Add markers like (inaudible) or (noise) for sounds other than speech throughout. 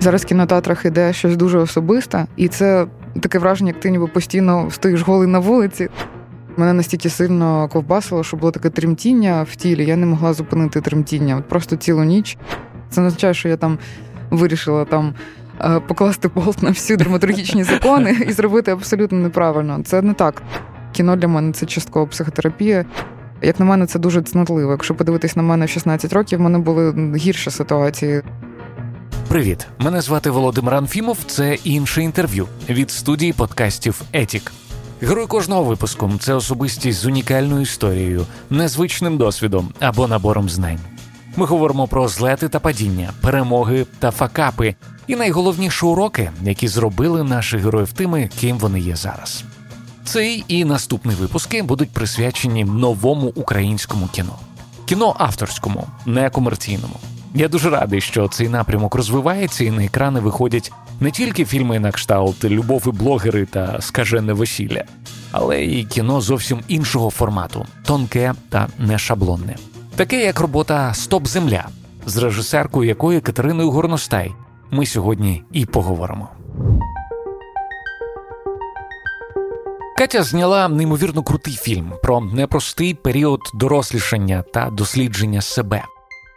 Зараз в кінотеатрах іде щось дуже особисте, і це таке враження, як ти ніби постійно стоїш голий на вулиці. Мене настільки сильно ковбасило, що було таке тремтіння в тілі. Я не могла зупинити тремтіння. От просто цілу ніч. Це не означає, що я там вирішила там е, покласти болт на всі драматургічні закони і зробити абсолютно неправильно. Це не так. Кіно для мене це частково психотерапія. Як на мене, це дуже цнотливо. Якщо подивитись на мене в 16 років, в мене були гірші ситуації. Привіт, мене звати Володимир Анфімов. Це інше інтерв'ю від студії подкастів Етік. Герой кожного випуску це особистість з унікальною історією, незвичним досвідом або набором знань. Ми говоримо про злети та падіння, перемоги та факапи, і найголовніші уроки, які зробили наших героїв тими, ким вони є зараз. Цей і наступні випуски будуть присвячені новому українському кіно, кіно авторському, не комерційному. Я дуже радий, що цей напрямок розвивається, і на екрани виходять не тільки фільми на кшталт, любов і блогери та скажене весілля, але і кіно зовсім іншого формату, тонке та не шаблонне. Таке як робота Стоп Земля, з режисеркою якої Катериною Горностай ми сьогодні і поговоримо. Катя зняла неймовірно крутий фільм про непростий період дорослішання та дослідження себе.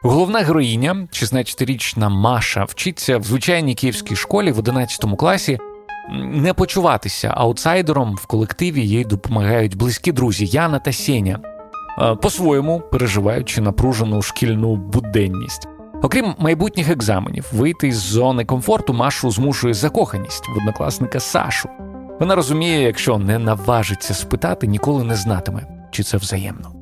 Головна героїня, 16-річна Маша, вчиться в звичайній київській школі в 11 класі. Не почуватися аутсайдером в колективі їй допомагають близькі друзі Яна та Сеня, по-своєму переживаючи напружену шкільну буденність. Окрім майбутніх екзаменів, вийти з зони комфорту Машу змушує закоханість в однокласника Сашу. Вона розуміє, якщо не наважиться спитати, ніколи не знатиме, чи це взаємно.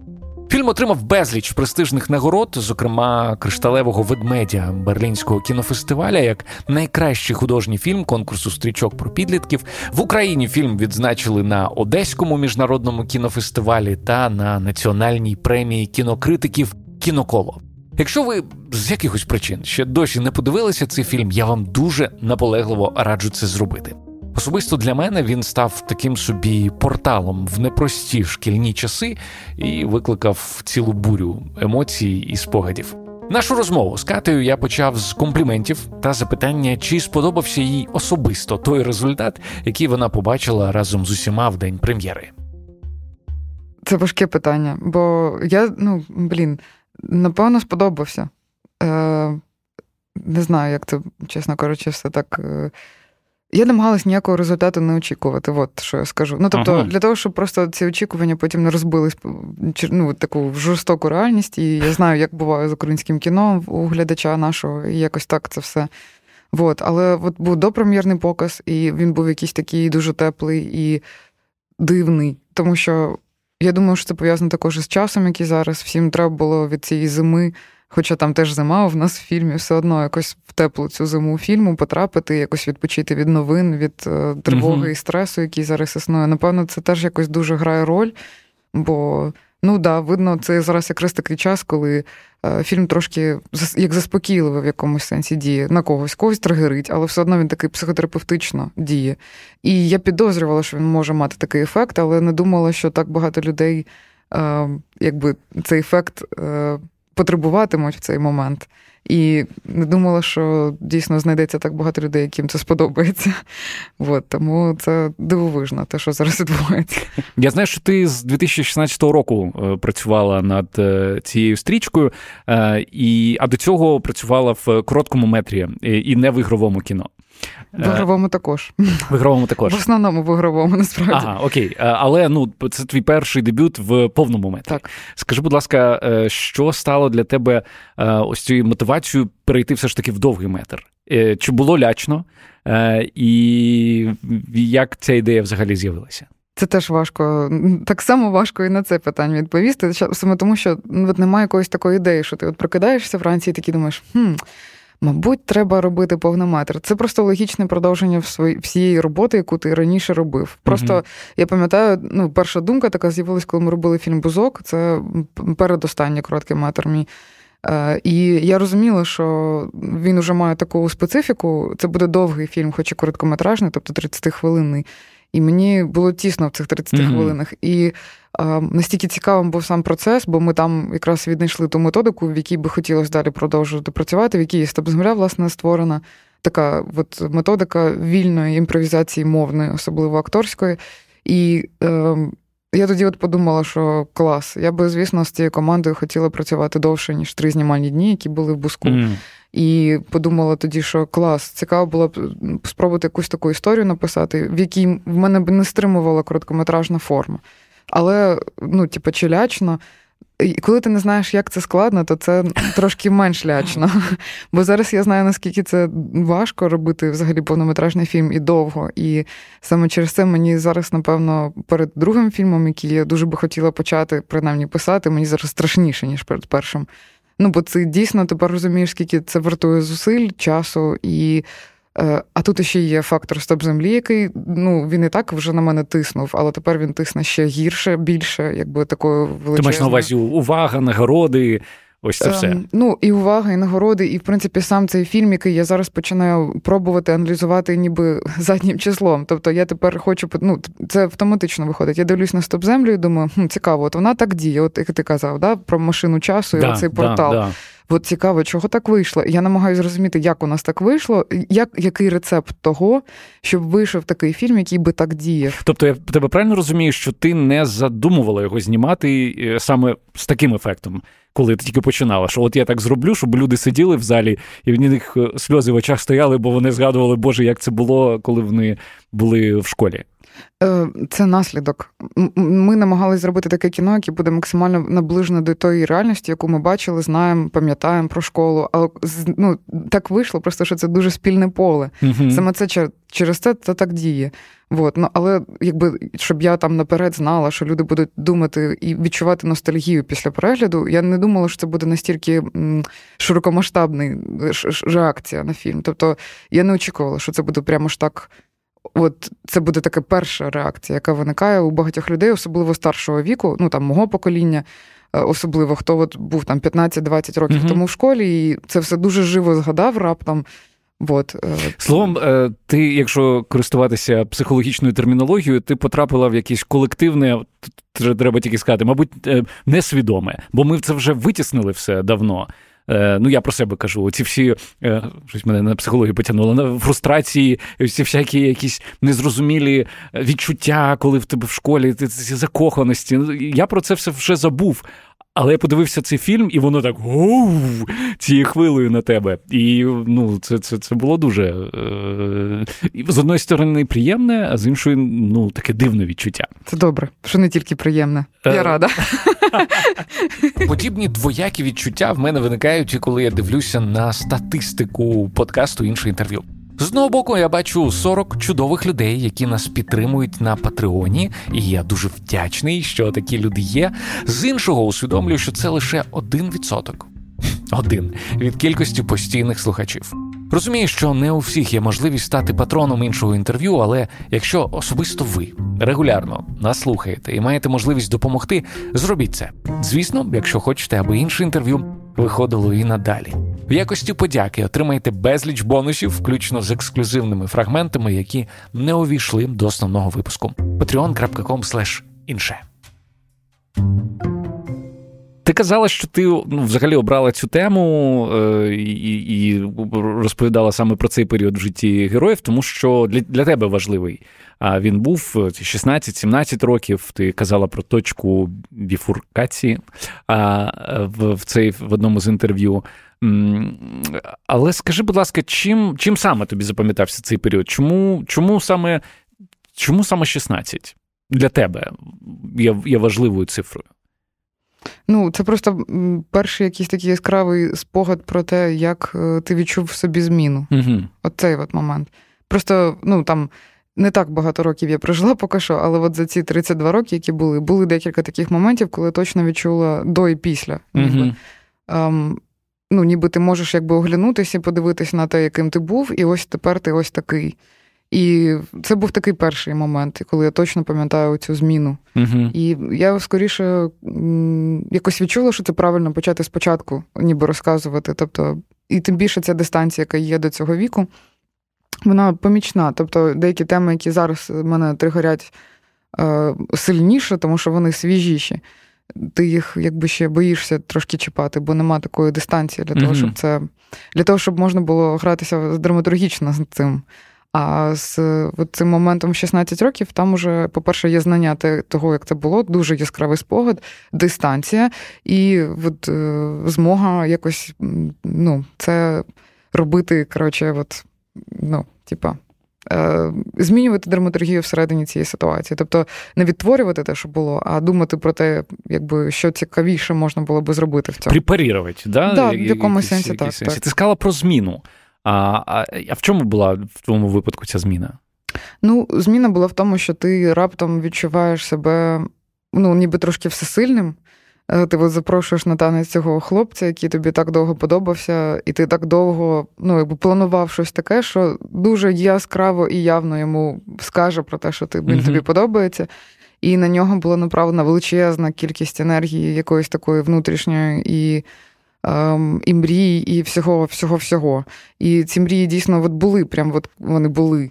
Фільм отримав безліч престижних нагород, зокрема кришталевого ведмедя Берлінського кінофестиваля, як найкращий художній фільм конкурсу стрічок про підлітків. В Україні фільм відзначили на Одеському міжнародному кінофестивалі та на національній премії кінокритиків Кіноколо. Якщо ви з якихось причин ще досі не подивилися цей фільм, я вам дуже наполегливо раджу це зробити. Особисто для мене він став таким собі порталом в непрості шкільні часи і викликав цілу бурю емоцій і спогадів. Нашу розмову з Катею я почав з компліментів та запитання, чи сподобався їй особисто той результат, який вона побачила разом з усіма в день прем'єри. Це важке питання, бо я, ну блін, напевно, сподобався. Е, Не знаю, як це, чесно кажучи, все так. Е, я намагалась ніякого результату не очікувати, от що я скажу. Ну тобто, ага. для того, щоб просто ці очікування потім не розбились ну, таку жорстоку реальність. І я знаю, як буває з українським кіно у глядача нашого, і якось так це все. От. Але от був допрем'єрний показ, і він був якийсь такий дуже теплий і дивний, тому що я думаю, що це пов'язано також із часом, який зараз всім треба було від цієї зими. Хоча там теж зима в нас в фільмі, все одно якось в теплу цю зиму фільму потрапити, якось відпочити від новин, від е, тривоги uh і стресу, який зараз існує. Напевно, це теж якось дуже грає роль, бо. Ну да, видно, це зараз якраз такий час, коли е, фільм трошки як заспокійливий в якомусь сенсі діє на когось, когось тригерить, але все одно він такий психотерапевтично діє. І я підозрювала, що він може мати такий ефект, але не думала, що так багато людей, е, якби цей ефект е, потребуватимуть в цей момент. І не думала, що дійсно знайдеться так багато людей, яким це сподобається. (laughs) От, тому це дивовижно, те, що зараз відбувається. Я знаю, що ти з 2016 року е, працювала над е, цією стрічкою, е, і а до цього працювала в короткому метрі і не в ігровому кіно. В ігровому також. В ігровому також. В основному в ігровому, насправді. Ага, окей. Але ну, це твій перший дебют в повному метрі. Так. Скажи, будь ласка, е, що стало для тебе е, ось цією мотивацією перейти все ж таки в довгий метр? Е, чи було лячно? І як ця ідея взагалі з'явилася? Це теж важко. Так само важко і на це питання відповісти. Саме тому, що ну, от немає якоїсь такої ідеї, що ти от прокидаєшся вранці і такий думаєш, хм. Мабуть, треба робити повнометр. Це просто логічне продовження всієї роботи, яку ти раніше робив. Просто uh я пам'ятаю, ну, перша думка така з'явилась, коли ми робили фільм Бузок. Це передостанній короткий метр мій. Е, і я розуміла, що він вже має таку специфіку. Це буде довгий фільм, хоч і короткометражний, тобто 30-хвилинний. І мені було тісно в цих 30 mm-hmm. хвилинах. І настільки цікавим був сам процес, бо ми там якраз віднайшли ту методику, в якій би хотілося далі продовжувати працювати, в якій стоп земля власне створена. така от методика вільної імпровізації мовної, особливо акторської. І е, я тоді от подумала, що клас. Я би, звісно, з цією командою хотіла працювати довше, ніж три знімальні дні, які були в буску. Mm. І подумала тоді, що клас, цікаво було б спробувати якусь таку історію написати, в якій в мене б не стримувала короткометражна форма. Але, ну, типу, чи лячно. І коли ти не знаєш, як це складно, то це трошки менш лячно. (laughs) Бо зараз я знаю, наскільки це важко робити взагалі повнометражний фільм і довго. І саме через це мені зараз, напевно, перед другим фільмом, який я дуже би хотіла почати, принаймні писати, мені зараз страшніше, ніж перед першим. Ну, бо це дійсно тепер розумієш, скільки це вартує зусиль, часу і а тут ще є фактор стоп землі, який ну він і так вже на мене тиснув, але тепер він тисне ще гірше, більше, якби такою величезною. Ти маєш на увазі увага, нагороди. Ось це все. Ем, ну і увага, і нагороди, і в принципі сам цей фільм, який я зараз починаю пробувати аналізувати ніби (laughs) заднім числом. Тобто я тепер хочу ну, це автоматично виходить. Я дивлюсь на стоп землю і думаю, хм, цікаво, от вона так діє. От як ти казав, да, про машину часу і да, оцей портал. Да, От цікаво, чого так вийшло. Я намагаюся зрозуміти, як у нас так вийшло, як, який рецепт того, щоб вийшов такий фільм, який би так діяв. Тобто, я тебе правильно розумію, що ти не задумувала його знімати е, саме з таким ефектом, коли ти тільки починала, що от я так зроблю, щоб люди сиділи в залі, і в них е, сльози в очах стояли, бо вони згадували, Боже, як це було, коли вони були в школі. Е, це наслідок. Ми намагалися зробити таке кіно, яке буде максимально наближене до тої реальності, яку ми бачили, знаємо, пам'ятаємо про школу. Але ну, так вийшло, просто що це дуже спільне поле. uh Саме це через це це так діє. Вот. Ну, Але якби щоб я там наперед знала, що люди будуть думати і відчувати ностальгію після перегляду, я не думала, що це буде настільки широкомасштабна реакція на фільм. Тобто я не очікувала, що це буде прямо ж так. От це буде така перша реакція, яка виникає у багатьох людей, особливо старшого віку, ну там мого покоління, е, особливо хто от був там 15-20 років uh тому в школі, і це все дуже живо згадав раптом. От. Е, Словом, е, ти, якщо користуватися психологічною термінологією, ти потрапила в якесь колективне, треба тільки сказати, мабуть, несвідоме, бо ми це вже витіснили все давно. Е, ну я про себе кажу, ці всі е, щось мене на психологію потягнуло на фрустрації, всі всякі якісь незрозумілі відчуття, коли в тебе в школі ці закоханості. Ну, я про це все вже забув. Але я подивився цей фільм, і воно так оу, цією хвилею на тебе. І ну, це це, це було дуже е, з одної сторони приємне, а з іншої ну, таке дивне відчуття. Це добре, що не тільки приємне. Я е... рада. (laughs) Подібні двоякі відчуття в мене виникають, коли я дивлюся на статистику подкасту іншого інтерв'ю. З одного боку, я бачу 40 чудових людей, які нас підтримують на Патреоні, і я дуже вдячний, що такі люди є. З іншого усвідомлюю, що це лише один відсоток. (laughs) Один від кількості постійних слухачів. Розумію, що не у всіх є можливість стати патроном іншого інтерв'ю, але якщо особисто ви регулярно нас слухаєте і маєте можливість допомогти, зробіть це. Звісно, якщо хочете, аби інше інтерв'ю виходило і надалі. В якості подяки отримаєте безліч бонусів, включно з ексклюзивними фрагментами, які не увійшли до основного випуску. patreon.com інше. Ти казала, що ти ну, взагалі обрала цю тему е, і і розповідала саме про цей період в житті героїв, тому що для для тебе важливий. А він був 16-17 років. Ти казала про точку біфуркації а, в в, цей в одному з інтерв'ю. Але скажи, будь ласка, чим чим саме тобі запам'ятався цей період? Чому чому саме чому саме 16 для тебе є, є важливою цифрою? Ну, це просто перший якийсь такий яскравий спогад про те, як е, ти відчув в собі зміну. Угу. Оцей от момент. Просто, ну там. Не так багато років я прожила поки що, але от за ці 32 роки, які були, були декілька таких моментів, коли точно відчула до і після. Ніби. Uh-huh. Um, ну, ніби ти можеш якби оглянутися і подивитися на те, яким ти був, і ось тепер ти ось такий. І це був такий перший момент, коли я точно пам'ятаю цю зміну. uh І я скоріше якось відчула, що це правильно почати спочатку, ніби розказувати. Тобто, і тим більше ця дистанція, яка є до цього віку, вона помічна. Тобто, деякі теми, які зараз мене тригорять е, сильніше, тому що вони свіжіші. Ти їх якби ще боїшся трошки чіпати, бо нема такої дистанції для того, щоб це для того, щоб можна було гратися драматургічно з цим. А з цим моментом 16 років там уже, по-перше, є знання того, як це було, дуже яскравий спогад, дистанція і от, е, змога якось ну, це робити, коротше, от, ну, типа. Е, змінювати драматургію всередині цієї ситуації, тобто не відтворювати те, що було, а думати про те, якби що цікавіше можна було би зробити в цьому. Препарірувати, да? Да, в якомусь сенсі так, так. Ти сказала про зміну. А, а а, в чому була в твоєму випадку ця зміна? Ну, зміна була в тому, що ти раптом відчуваєш себе ну, ніби трошки всесильним. Е, ти от запрошуєш на танець цього хлопця, який тобі так довго подобався, і ти так довго ну, якби планував щось таке, що дуже яскраво і явно йому скаже про те, що ти, він тобі подобається. І на нього була направлена величезна кількість енергії, якоїсь такої внутрішньої і ем, і мрій, і всього, всього, всього. І ці мрії дійсно от були, прям от вони були.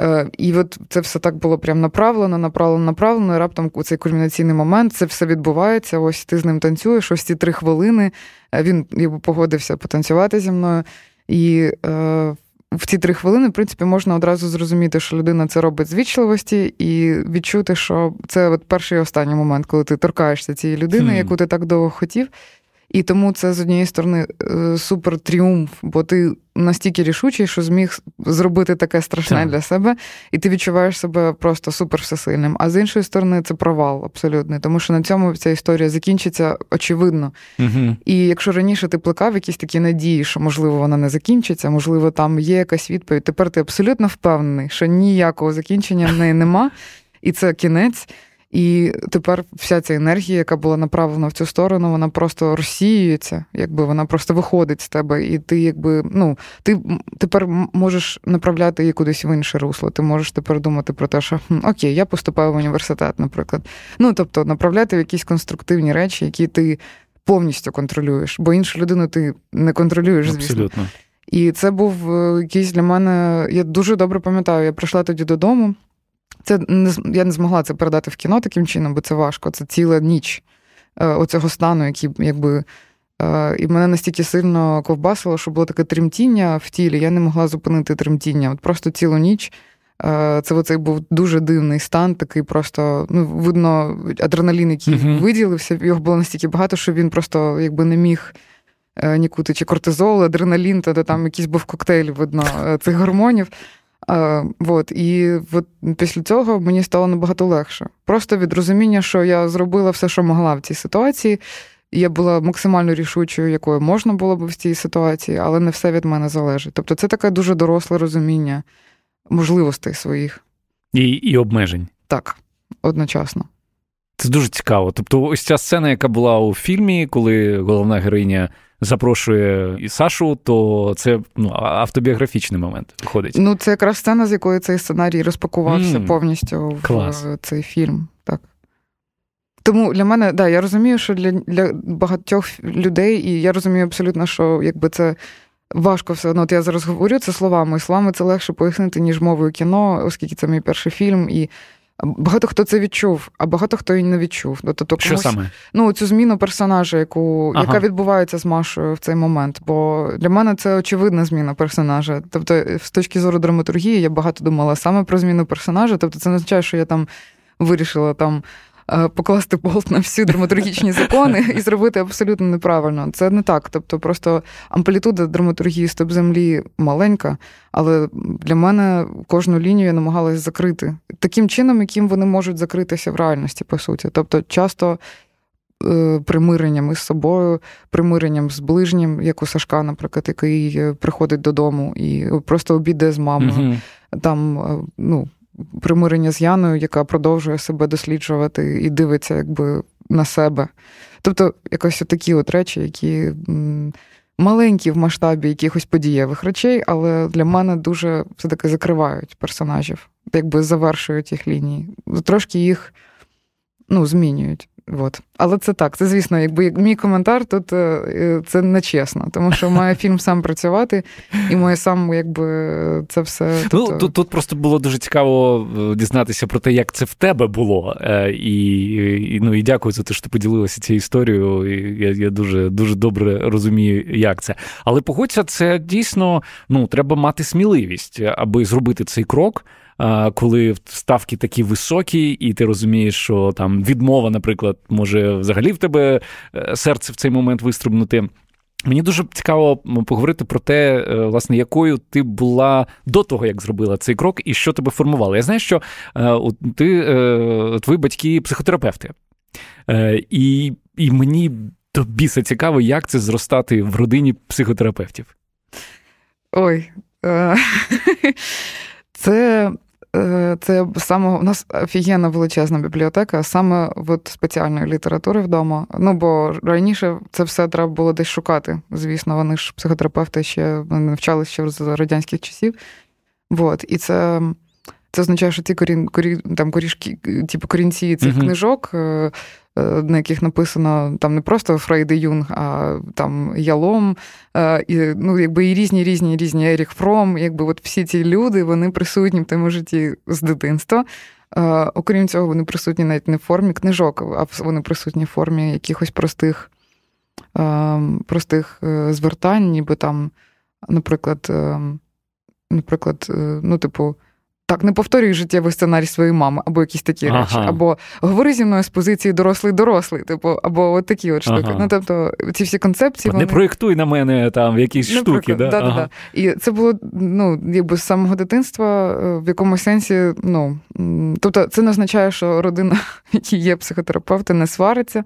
Е, І от це все так було прям направлено, направлено, направлено. і Раптом у цей кульмінаційний момент це все відбувається. Ось ти з ним танцюєш, ось ці три хвилини. Е, він якби, погодився потанцювати зі мною. І е, в ці три хвилини, в принципі, можна одразу зрозуміти, що людина це робить з вічливості, і відчути, що це от перший і останній момент, коли ти торкаєшся цієї людини, mm. яку ти так довго хотів. І тому це з однієї сторони е, супер тріумф, бо ти настільки рішучий, що зміг зробити таке страшне так. для себе, і ти відчуваєш себе просто супер всесильним. А з іншої сторони, це провал абсолютний, тому що на цьому ця історія закінчиться очевидно. Угу. І якщо раніше ти плекав якісь такі надії, що можливо вона не закінчиться, можливо, там є якась відповідь. Тепер ти абсолютно впевнений, що ніякого закінчення в неї нема, і це кінець. І тепер вся ця енергія, яка була направлена в цю сторону, вона просто розсіюється, якби вона просто виходить з тебе, і ти, якби, ну, ти тепер можеш направляти її кудись в інше русло. Ти можеш тепер думати про те, що окей, я поступаю в університет, наприклад. Ну, тобто, направляти в якісь конструктивні речі, які ти повністю контролюєш, бо іншу людину ти не контролюєш, звісно. Абсолютно. І це був е, якийсь для мене. Я дуже добре пам'ятаю, я прийшла тоді додому. Це не я не змогла це передати в кіно таким чином, бо це важко. Це ціла ніч е, оцього стану, який якби. Е, і мене настільки сильно ковбасило, що було таке тремтіння в тілі. Я не могла зупинити тремтіння. От просто цілу ніч. Е, це оцей був дуже дивний стан, такий просто ну, видно, адреналін, який uh-huh. виділився, його було настільки багато, що він просто якби не міг нікуди чи кортизол, адреналін, то там якийсь був коктейль, видно, цих гормонів. А, вот, І от після цього мені стало набагато легше. Просто від розуміння, що я зробила все, що могла в цій ситуації. Я була максимально рішучою, якою можна було б в цій ситуації, але не все від мене залежить. Тобто це таке дуже доросле розуміння можливостей своїх. І, І обмежень. Так, одночасно. Це дуже цікаво. Тобто, ось ця сцена, яка була у фільмі, коли головна героїня запрошує і Сашу, то це ну, автобіографічний момент виходить. Ну, це якраз сцена, з якої цей сценарій розпакувався mm. повністю Клас. в цей фільм. Так. Тому для мене, да, я розумію, що для для багатьох людей, і я розумію абсолютно, що якби це важко все одно. От я зараз говорю це словами, і словами це легше пояснити, ніж мовою кіно, оскільки це мій перший фільм. і Багато хто це відчув, а багато хто і не відчув. Тобто, Що саме? Ну, цю зміну персонажа, яку, ага. яка відбувається з Машою в цей момент. Бо для мене це очевидна зміна персонажа. Тобто, з точки зору драматургії, я багато думала саме про зміну персонажа. Тобто, це не означає, що я там вирішила там покласти болт на всі драматургічні закони і зробити абсолютно неправильно. Це не так. Тобто, просто амплітуда драматургії стоп землі маленька, але для мене кожну лінію я намагалась закрити таким чином, яким вони можуть закритися в реальності, по суті. Тобто, часто. Е, примиренням із собою, примиренням з ближнім, як у Сашка, наприклад, який е, приходить додому і просто обідає з мамою. Mm-hmm. Там ну, примирення з Яною, яка продовжує себе досліджувати і дивиться якби на себе. Тобто, якось такі от речі, які маленькі в масштабі якихось подієвих речей, але для мене дуже все-таки закривають персонажів, якби завершують їх лінії. Трошки їх ну, змінюють. От. Але це так. Це, звісно, якби мій коментар тут е, це не чесно, тому що має (laughs) фільм сам працювати, і має сам, якби це все. Ну, тобто... Ну, Тут тут просто було дуже цікаво дізнатися про те, як це в тебе було. І і, ну, і дякую за те, що ти поділилася цією історією. Я я дуже дуже добре розумію, як це. Але погодься, це дійсно ну, треба мати сміливість, аби зробити цей крок коли ставки такі високі, і ти розумієш, що там відмова, наприклад, може взагалі в тебе е, серце в цей момент вистрибнути. Мені дуже цікаво поговорити про те, е, власне, якою ти була до того, як зробила цей крок, і що тебе формувало. Я знаю, що е, ти, твої батьки психотерапевти. І і мені до біса цікаво, як це зростати в родині психотерапевтів. Ой. (laughs) Це це саме у нас офігенна величезна бібліотека, саме от спеціальної літератури вдома. Ну бо раніше це все треба було десь шукати. Звісно, вони ж психотерапевти ще навчалися ще з радянських часів. От. І це це означає, що ті корін, корі, там корішки, типу корінці цих uh-huh. книжок е, Е, на яких написано там не просто Фрейд і Юнг, а там Ялом, е, і ну, якби і різні, різні, різні Ерік Фром, якби от всі ці люди вони присутні в тому житті з дитинства. Окрім цього, вони присутні навіть не в формі книжок, а вони присутні в формі якихось простих простих звертань, ніби там, наприклад, наприклад, ну, типу, так, не повторюй життєвий сценарій своєї мами, або якісь такі ага. речі, або говори зі мною з позиції дорослий-дорослий, типу, або от такі от штуки. Ага. Ну, тобто, ці всі концепції. Не вони... проєктуй на мене там якісь не штуки. Да? Да, ага. да, І це було ну, якби з самого дитинства, е, в якомусь сенсі, ну, тобто, це не означає, що родина, (laughs) в якій є психотерапевти, не свариться.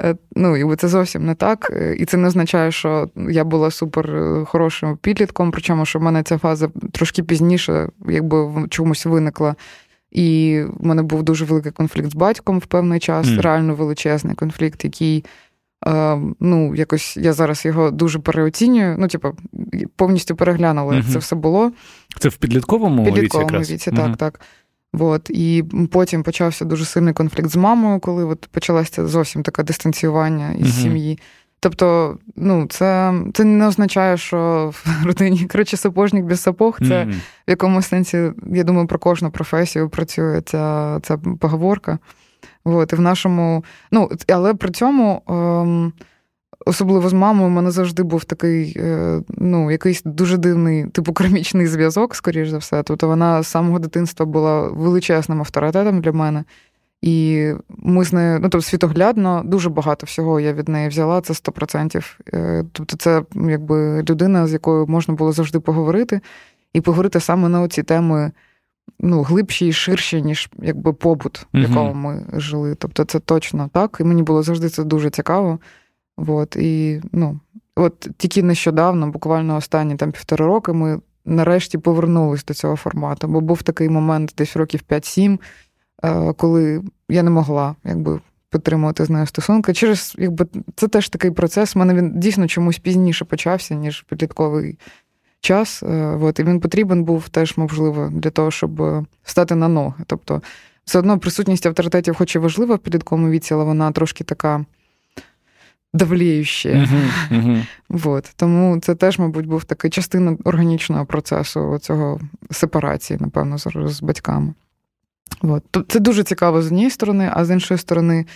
Е, ну, якби це зовсім не так. Е, і це не означає, що я була супер хорошим підлітком, причому що в мене ця фаза трошки пізніше, якби чомусь виникла. І в мене був дуже великий конфлікт з батьком в певний час, mm. реально величезний конфлікт, який. Е, ну, якось я зараз його дуже переоцінюю. Ну, типу, повністю переглянула, як mm-hmm. це все було. Це в підлітковому, підлітковому віці, віці так, mm-hmm. так. От. І потім почався дуже сильний конфлікт з мамою, коли от почалося зовсім таке дистанціювання із mm-hmm. сім'ї. Тобто, ну, це це не означає, що в родині коротше, сапожник без сапог. Це mm-hmm. в якомусь сенсі, я думаю, про кожну професію працює ця ця поговорка. От, і в нашому, ну, Але при цьому, ем, особливо з мамою, у мене завжди був такий е, ну, якийсь дуже дивний, типу кармічний зв'язок, скоріш за все. Тобто вона з самого дитинства була величезним авторитетом для мене. І ми з нею, ну тобто світоглядно, дуже багато всього я від неї взяла, це 100%. Е, тобто, це якби людина, з якою можна було завжди поговорити, і поговорити саме на ці теми ну, глибші і ширші, ніж якби побут, в якому ми жили. Тобто, це точно так. І мені було завжди це дуже цікаво. От, і ну, от тільки нещодавно, буквально останні там півтори роки, ми нарешті повернулись до цього формату. Бо був такий момент десь років 5-7. Е, коли я не могла якби підтримувати з нею стосунки. Через якби це теж такий процес. У мене він дійсно чомусь пізніше почався, ніж підлітковий час. Е, от, І він потрібен був теж, можливо, для того, щоб стати на ноги. Тобто, все одно присутність авторитетів, хоч і важлива в підлітковому віці, але вона трошки така. Uh-huh. Вот. Тому це теж, мабуть, був така частина органічного процесу цього сепарації, напевно, з, з батьками. Тобто Це дуже цікаво з однієї сторони, а з іншої сторони,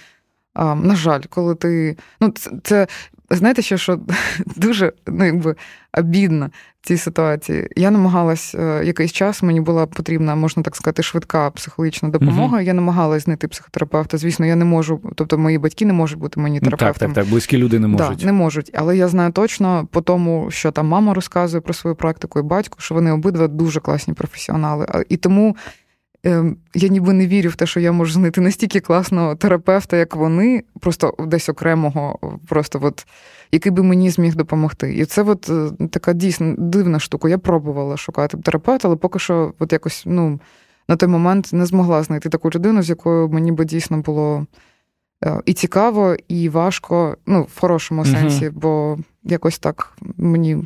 а, на жаль, коли ти. Ну, це, це знаєте, що що (laughs) дуже ну, якби, обідно в цій ситуації. Я намагалась е, якийсь час, мені була потрібна, можна так сказати, швидка психологічна допомога. uh Я намагалась знайти психотерапевта. Звісно, я не можу, тобто мої батьки не можуть бути мені терапевтом. Так, так, так, близькі люди не можуть. Так, Не можуть. Але я знаю точно по тому, що там мама розказує про свою практику і батько, що вони обидва дуже класні професіонали. І тому я ніби не вірю в те, що я можу знайти настільки класного терапевта, як вони, просто десь окремого, просто от, який би мені зміг допомогти. І це от е, така дійсно дивна штука. Я пробувала шукати терапевта, але поки що, от якось ну, на той момент не змогла знайти таку людину, з якою мені би дійсно було е, і цікаво, і важко, ну, в хорошому сенсі, uh бо якось так мені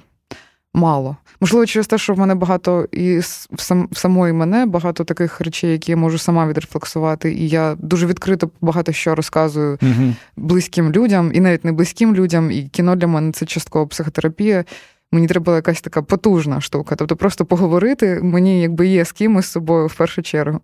мало. Можливо, через те, що в мене багато і в, сам, в самої мене багато таких речей, які я можу сама відрефлексувати. І я дуже відкрито багато що розказую угу. близьким людям, і навіть не близьким людям. І кіно для мене це частково психотерапія. Мені треба якась така потужна штука. Тобто, просто поговорити мені якби є з кимось з собою в першу чергу.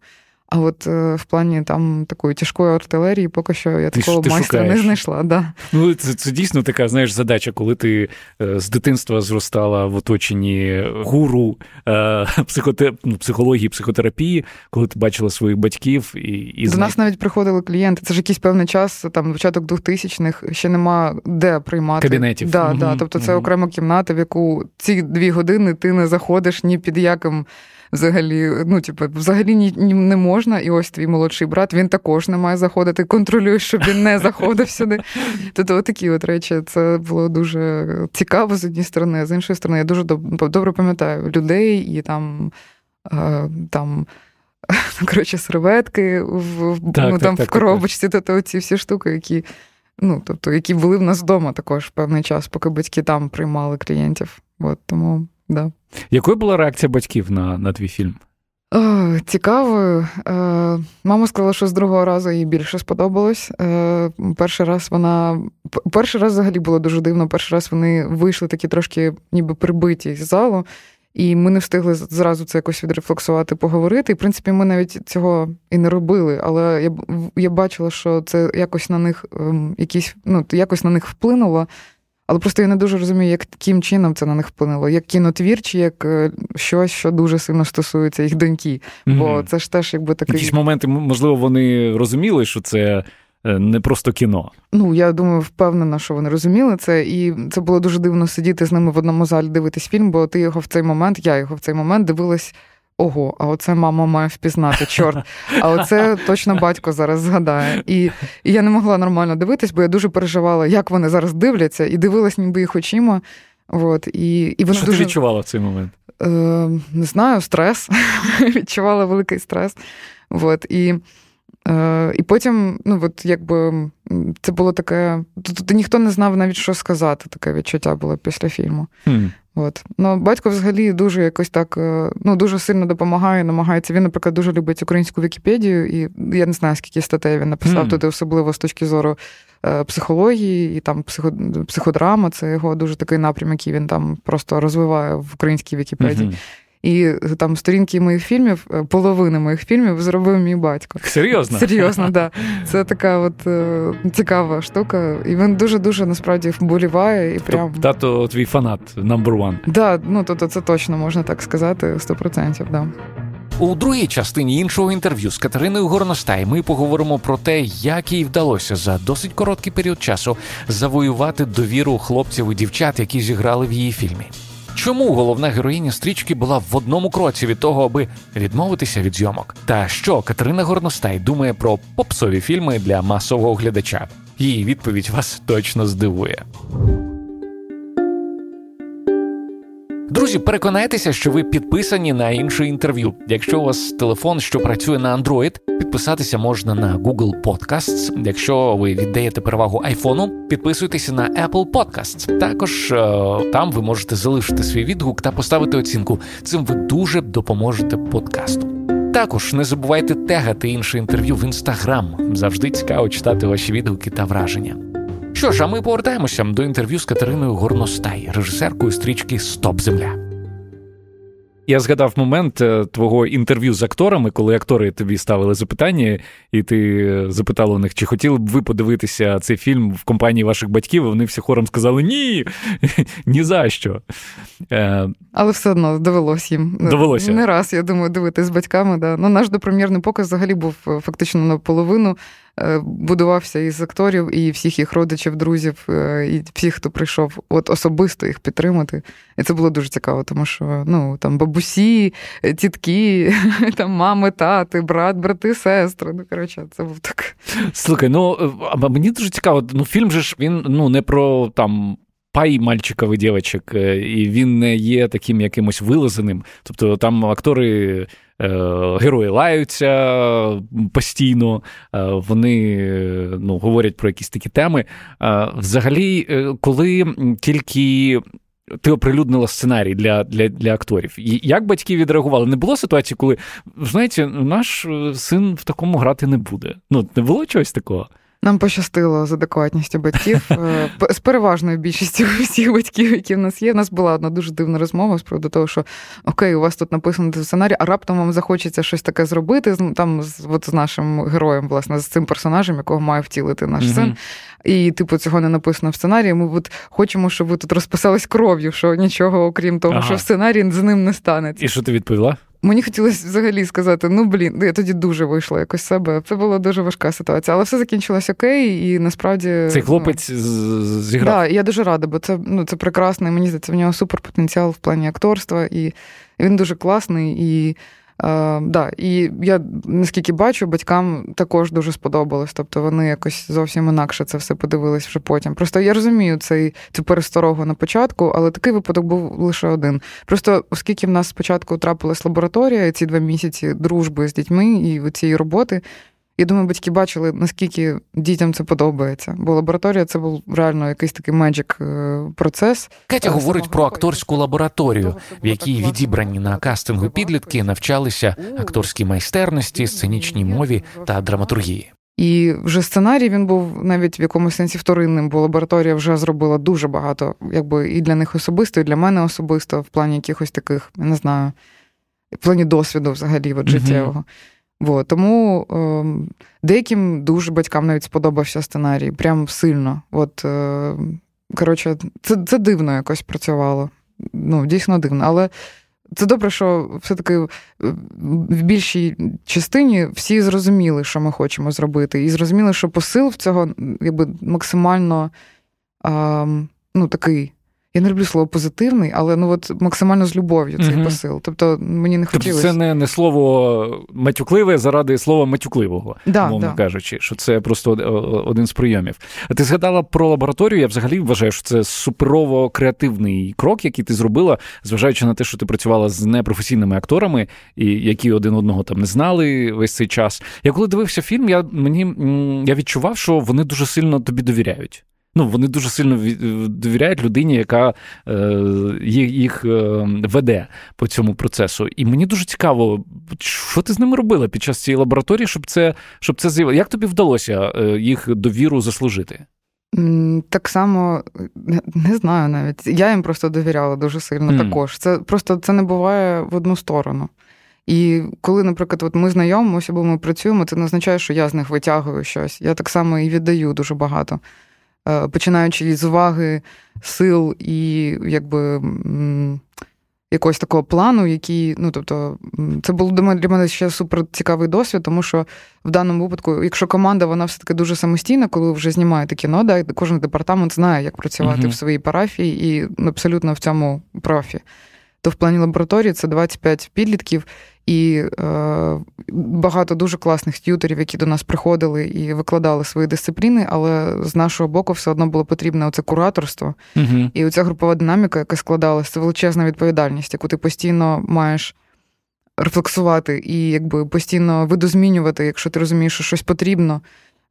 А от е, в плані там такої тяжкої артилерії, поки що я ти такого ти майстра шукаєш. не знайшла. Да. Ну це це дійсно така знаєш задача, коли ти е, з дитинства зростала в оточенні гуру е, психоте... ну, психології, психотерапії, коли ти бачила своїх батьків і і до нас навіть приходили клієнти. Це ж якийсь певний час, там початок 2000-х, ще нема де приймати кабінетів. Да, угу, да. Тобто це угу. окрема кімната, в яку ці дві години ти не заходиш ні під яким взагалі, ну, типу, взагалі ні, ні, не можна. І ось твій молодший брат, він також не має заходити. Контролюєш, щоб він не заходив сюди. Тобто, такі от речі, це було дуже цікаво з однієї сторони, а з іншої сторони, я дуже добре пам'ятаю людей і там. там (laughs) Коротше, серветки в так, ну, там так, в коробочці, так, тобто ці всі штуки, які ну, тобто, які були в нас вдома також певний час, поки батьки там приймали клієнтів. От, Тому Да. Якою була реакція батьків на на твій фільм? О, Цікавою. Е, мама сказала, що з другого разу їй більше сподобалось. Е, перший раз вона перший раз взагалі було дуже дивно. Перший раз вони вийшли такі трошки ніби прибиті з залу, і ми не встигли зразу це якось відрефлексувати, поговорити. І в принципі, ми навіть цього і не робили. Але я я бачила, що це якось на них ем, якісь ну якось на них вплинуло. Але просто я не дуже розумію, яким чином це на них вплинуло, як кінотвірчі, як е, щось, що дуже сильно стосується їх доньки. Бо mm-hmm. це ж теж якби такий. Якісь моменти, можливо, вони розуміли, що це. Е, не просто кіно. Ну, я думаю, впевнена, що вони розуміли це, і це було дуже дивно сидіти з ними в одному залі, дивитись фільм, бо ти його в цей момент, я його в цей момент дивилась ого, а оце мама має впізнати, чорт. А оце точно батько зараз згадає. І, і я не могла нормально дивитись, бо я дуже переживала, як вони зараз дивляться, і дивилась ніби їх очима. От, і, і вони Що дуже... ти відчувала в цей момент? Е, Не знаю, стрес. (laughs) відчувала великий стрес. От, і Е, І потім, ну от якби це було таке. Тут ніхто не знав навіть, що сказати, таке відчуття було після фільму. Mm. От. Ну, Батько взагалі дуже якось так е, ну, дуже сильно допомагає, намагається. Він, наприклад, дуже любить українську Вікіпедію, і я не знаю, скільки статей він написав mm. туди, особливо з точки зору е, психології і там психо, психодрама. Це його дуже такий напрям, який він там просто розвиває в українській Вікіпедії. Mm-hmm. І е, там сторінки моїх фільмів, е, половини моїх фільмів зробив мій батько. Серйозно? Серйозно, да. (laughs) Це така от е, цікава штука. І він дуже-дуже насправді вболіває. І прям... Тато твій фанат number one. Да, ну тобто це точно можна так сказати, 100%, да. У другій частині іншого інтерв'ю з Катериною Горностай ми поговоримо про те, як їй вдалося за досить короткий період часу завоювати довіру хлопців і дівчат, які зіграли в її фільмі. Чому головна героїня стрічки була в одному кроці від того, аби відмовитися від зйомок? Та що Катерина Горностай думає про попсові фільми для масового глядача? Її відповідь вас точно здивує. Друзі, переконайтеся, що ви підписані на інше інтерв'ю. Якщо у вас телефон, що працює на Android, підписатися можна на Google Podcasts. Якщо ви віддаєте перевагу айфону, підписуйтеся на Apple Podcasts. Також е- там ви можете залишити свій відгук та поставити оцінку. Цим ви дуже допоможете подкасту. Також не забувайте тегати інше інтерв'ю в інстаграм. Завжди цікаво читати ваші відгуки та враження. Що ж, а ми повертаємося до інтерв'ю з Катериною Горностай, режисеркою стрічки Стоп Земля. Я згадав момент е, твого інтерв'ю з акторами, коли актори тобі ставили запитання, і ти запитала у них, чи хотіли б ви подивитися цей фільм в компанії ваших батьків, і вони всі хором сказали ні, (laughs) ні за що. Е, Але все одно довелось їм. Довелося. Не раз, я думаю, дивитися з батьками. Да. Ну, Наш допрем'єрний показ взагалі був е, фактично наполовину. Е, будувався із акторів і всіх їх родичів, друзів, е, і всіх, хто прийшов, от особисто їх підтримати. І це було дуже цікаво, тому що ну там бабусі, тітки, (laughs) там мами, тати, брат, брати, сестри. Ну коротше, це був так. Слухай, ну а мені дуже цікаво. Ну, фільм же ж він ну не про там. Пай мальчиків і дівчинок, е, і він не є таким якимось вилазеним. Тобто там актори Е, герої лаються постійно, е, вони ну, говорять про якісь такі теми. Е, взагалі, коли тільки ти оприлюднила сценарій для для, для акторів. І Як батьки відреагували? Не було ситуації, коли знаєте, наш е, син в такому грати не буде. Ну, не було чогось такого. Нам пощастило з адекватністю батьків. Е, (laughs) з переважною більшістю всіх батьків, які в нас є. У нас була одна дуже дивна розмова з приводу того, що окей, у вас тут написано сценарій, а раптом вам захочеться щось таке зробити там з от з нашим героєм, власне, з цим персонажем, якого має втілити наш mm-hmm. син. І, типу, цього не написано в сценарії. Ми от хочемо, щоб ви тут розписались кров'ю, що нічого, окрім того, ага. що в сценарії з ним не станеться. І що ти відповіла? Мені хотілося взагалі сказати: ну блін, я тоді дуже вийшла якось себе. Це була дуже важка ситуація, але все закінчилось окей, і насправді цей ну, хлопець ну, зіграв. Так, я дуже рада, бо це ну це прекрасно. Мені здається, в нього супер потенціал в плані акторства, і він дуже класний і. Е, да, І я наскільки бачу, батькам також дуже сподобалось. Тобто вони якось зовсім інакше це все подивились вже потім. Просто я розумію цей цю пересторогу на початку, але такий випадок був лише один. Просто оскільки в нас спочатку трапилась лабораторія, ці два місяці дружби з дітьми і цієї роботи, я думаю, батьки бачили, наскільки дітям це подобається. Бо лабораторія це був реально якийсь такий меджик процес. Катя е, говорить про акторську лабораторію, в якій відібрані на кастингу підлітки навчалися акторській майстерності, сценічній мові та драматургії. І вже сценарій він був навіть в якомусь сенсі вторинним, бо лабораторія вже зробила дуже багато, якби і для них особисто, і для мене особисто, в плані якихось таких, я не знаю, в плані досвіду взагалі от, життєвого. Вот. Тому е, деяким дуже батькам навіть сподобався сценарій, прям сильно. От, е, коротше, це це дивно якось працювало. Ну, дійсно дивно. Але це добре, що все-таки в більшій частині всі зрозуміли, що ми хочемо зробити, і зрозуміли, що посил в цього якби максимально е, ну, такий. Я не люблю слово позитивний, але ну от максимально з любов'ю цей угу. посил. Тобто мені не хотілося. Тобто Це не не слово матюкливе заради слова матюкливого, да, мовно да. кажучи, що це просто один з прийомів. А ти згадала про лабораторію. Я взагалі вважаю, що це суперово креативний крок, який ти зробила, зважаючи на те, що ти працювала з непрофесійними акторами, і які один одного там не знали весь цей час. Я коли дивився фільм, я мені я відчував, що вони дуже сильно тобі довіряють. Ну, вони дуже сильно довіряють людині, яка е, їх е, веде по цьому процесу. І мені дуже цікаво, що ти з ними робила під час цієї лабораторії, щоб це щоб це з'явилося. Як тобі вдалося е, їх довіру заслужити? Так само не знаю навіть. Я їм просто довіряла дуже сильно mm. також. Це просто це не буває в одну сторону. І коли, наприклад, от ми знайомимося або ми працюємо, це не означає, що я з них витягую щось. Я так само і віддаю дуже багато. Е, починаючи з уваги, сил і якби якогось такого плану, який, ну тобто, це було для мене ще супер цікавий досвід, тому що в даному випадку, якщо команда, вона все-таки дуже самостійна, коли вже знімаєте кіно, да, кожен департамент знає, як працювати uh-huh. в своїй парафії і абсолютно в цьому профі. То в плані лабораторії це 25 підлітків, і е, багато дуже класних т'ютерів, які до нас приходили і викладали свої дисципліни, але з нашого боку все одно було потрібне оце кураторство. uh І оця групова динаміка, яка складалася, це величезна відповідальність, яку ти постійно маєш рефлексувати і якби постійно видозмінювати, якщо ти розумієш, що щось потрібно.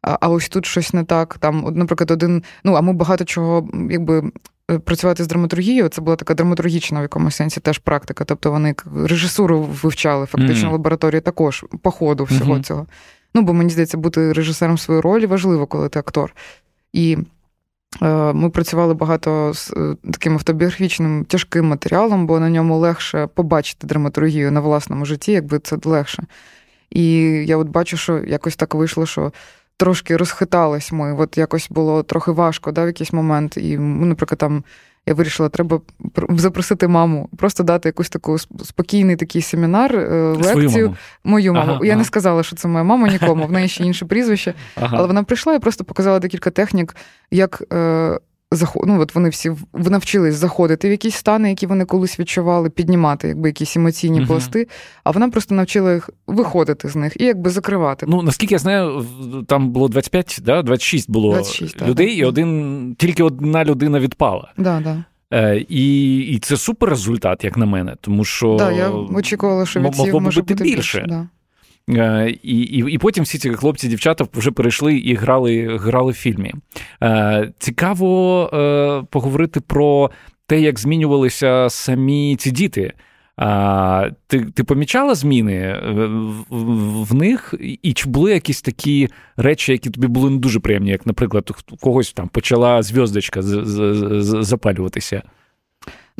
А ось тут щось не так. Там, наприклад, один. Ну, а ми багато чого якби працювати з драматургією, це була така драматургічна в якомусь сенсі теж практика. Тобто вони режисуру вивчали фактично mm-hmm. в лабораторії також по ходу всього mm-hmm. цього. Ну, бо мені здається, бути режисером своєї ролі важливо, коли ти актор. І е, ми працювали багато з е, таким автобіографічним тяжким матеріалом, бо на ньому легше побачити драматургію на власному житті, якби це легше. І я от бачу, що якось так вийшло, що трошки розхитались ми. От якось було трохи важко да, в якийсь момент. І, наприклад, там я вирішила, треба запросити маму, просто дати якусь таку спокійний такий семінар, е, лекцію. маму. Мою маму. Ага, я ага. не сказала, що це моя мама нікому, в неї ще інше прізвище. Ага. Але вона прийшла і просто показала декілька технік, як е, ну, от вони всі навчились заходити в якісь стани, які вони колись відчували, піднімати якби якісь емоційні uh-huh. а вона просто навчила їх виходити з них і якби закривати. Ну наскільки я знаю, там було 25, да? 26 було 26, людей, так, і один тільки одна людина відпала. Да, да. Е, І і це супер результат, як на мене, тому що да, я очікувала, що від могло може бути більше. більше. Да. Е, і і, і потім всі ці хлопці, дівчата вже перейшли і грали грали в фільмі. Е, цікаво е, поговорити про те, як змінювалися самі ці діти. Ти ти помічала зміни в них? І чи були якісь такі речі, які тобі були не дуже приємні, як, наприклад, у когось там почала зв'яздочка запалюватися?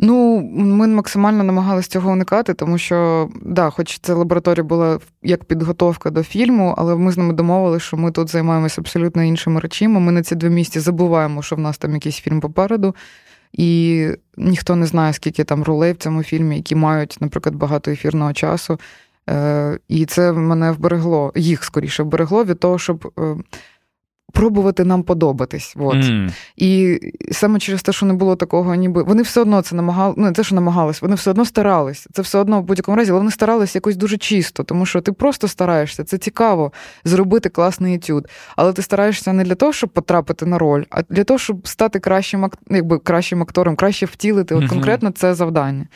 Ну, ми максимально намагалися цього уникати, тому що, да, хоч ця лабораторія була як підготовка до фільму, але ми з ними домовилися, що ми тут займаємося абсолютно іншими речами. Ми на ці два місяці забуваємо, що в нас там якийсь фільм попереду. І ніхто не знає, скільки там ролей в цьому фільмі, які мають, наприклад, багато ефірного часу. Е, І це мене вберегло, їх скоріше вберегло від того, щоб е, пробувати нам подобатись. От. Mm. І саме через те, що не було такого, ніби вони все одно це намагали, ну не те, що намагались, вони все одно старались. Це все одно в будь-якому разі, але вони старались якось дуже чисто, тому що ти просто стараєшся. Це цікаво зробити класний етюд. Але ти стараєшся не для того, щоб потрапити на роль, а для того, щоб стати кращим якби кращим актором, краще втілити от конкретно це завдання.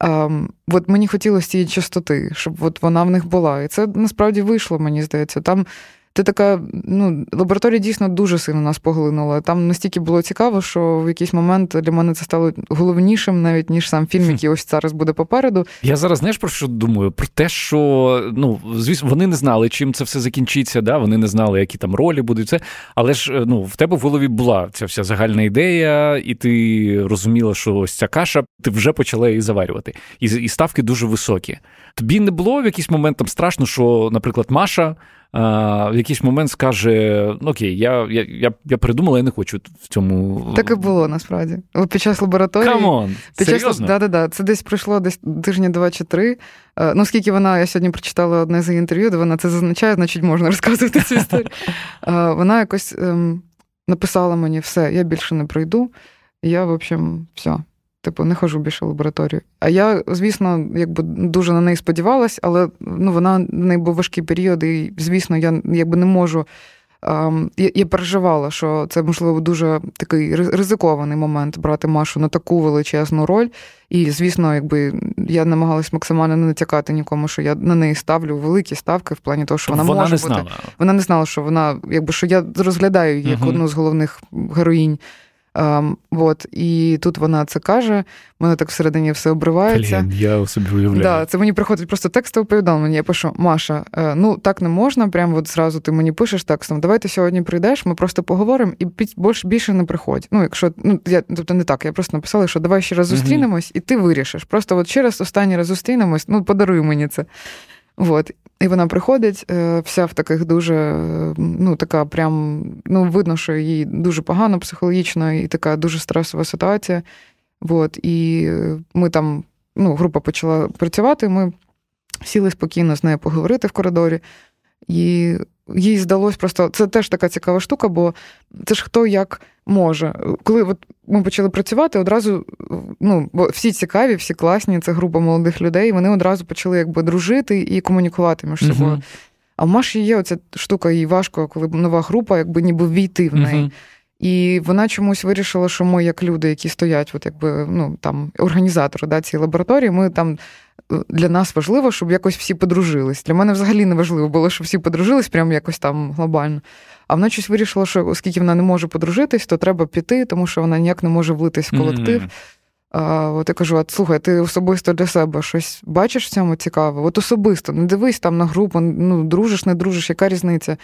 Um, от мені хотілося цієї чистоти, щоб от вона в них була. І це насправді вийшло, мені здається. Там ти така, ну, лабораторія дійсно дуже сильно нас поглинула. Там настільки було цікаво, що в якийсь момент для мене це стало головнішим, навіть ніж сам фільм, який ось зараз буде попереду. Я зараз знаєш про що думаю? Про те, що ну звісно, вони не знали, чим це все закінчиться. Да? Вони не знали, які там ролі будуть це. Але ж ну в тебе в голові була ця вся загальна ідея, і ти розуміла, що ось ця каша, ти вже почала її заварювати. І і ставки дуже високі. Тобі не було в якийсь момент там страшно, що, наприклад, Маша в якийсь момент скаже: «Ну, Окей, я я, я, я придумала, я не хочу в цьому. Так і було насправді. Під час лабораторії. Come on, під час да, да, да. Це десь пройшло десь тижні два чи три. Е, ну, оскільки вона, я сьогодні прочитала одне з інтерв'ю, де вона це зазначає, значить можна розказувати цю історію. (laughs) Е, вона якось ем, написала мені все, я більше не пройду. Я, в общем, все. Типу, не хожу більше в лабораторію. А я, звісно, якби дуже на неї сподівалась, але ну, вона в неї був важкий період, і, звісно, я якби не можу. Um, я, я переживала, що це, можливо, дуже такий ризикований момент брати Машу на таку величезну роль. І, звісно, якби я намагалась максимально не натякати нікому, що я на неї ставлю великі ставки в плані того, що вона, вона може не бути. Знала. Вона не знала, що вона, якби що я розглядаю її як uh одну з головних героїнь. От, І тут вона це каже, мене так всередині все обривається. Блін, Я собі уявляю. Да, Це мені приходить просто текстове повідомлення. Я пишу: Маша, е, ну так не можна. Прямо от зразу ти мені пишеш текстом. Давай ти сьогодні прийдеш, ми просто поговоримо і більше не приходь. Ну, якщо ну я тобто не так, я просто написала, що давай ще раз зустрінемось, і ти вирішиш. Просто от ще раз останній раз зустрінемось, ну подаруй мені це. От. І вона приходить, е, вся в таких дуже, ну, така прям, ну, видно, що їй дуже погано психологічно, і така дуже стресова ситуація. От. І ми там, ну, група почала працювати, ми сіли спокійно з нею поговорити в коридорі. І їй здалось просто це теж така цікава штука, бо це ж хто як може. Коли от ми почали працювати, одразу ну, бо всі цікаві, всі класні, це група молодих людей, вони одразу почали якби дружити і комунікувати між собою. Uh-huh. А в Маші є оця штука, їй важко, коли нова група, якби ніби війти в неї. Uh-huh. І вона чомусь вирішила, що ми, як люди, які стоять, от якби ну там організатори да, цієї лабораторії, ми там для нас важливо, щоб якось всі подружились. Для мене взагалі не важливо було, щоб всі подружились, прямо якось там глобально. А вона щось вирішила, що оскільки вона не може подружитись, то треба піти, тому що вона ніяк не може влитись в колектив. Mm-hmm. От я кажу: а слухай, ти особисто для себе щось бачиш в цьому цікаве? От особисто, не дивись там на групу, ну дружиш, не дружиш, яка різниця?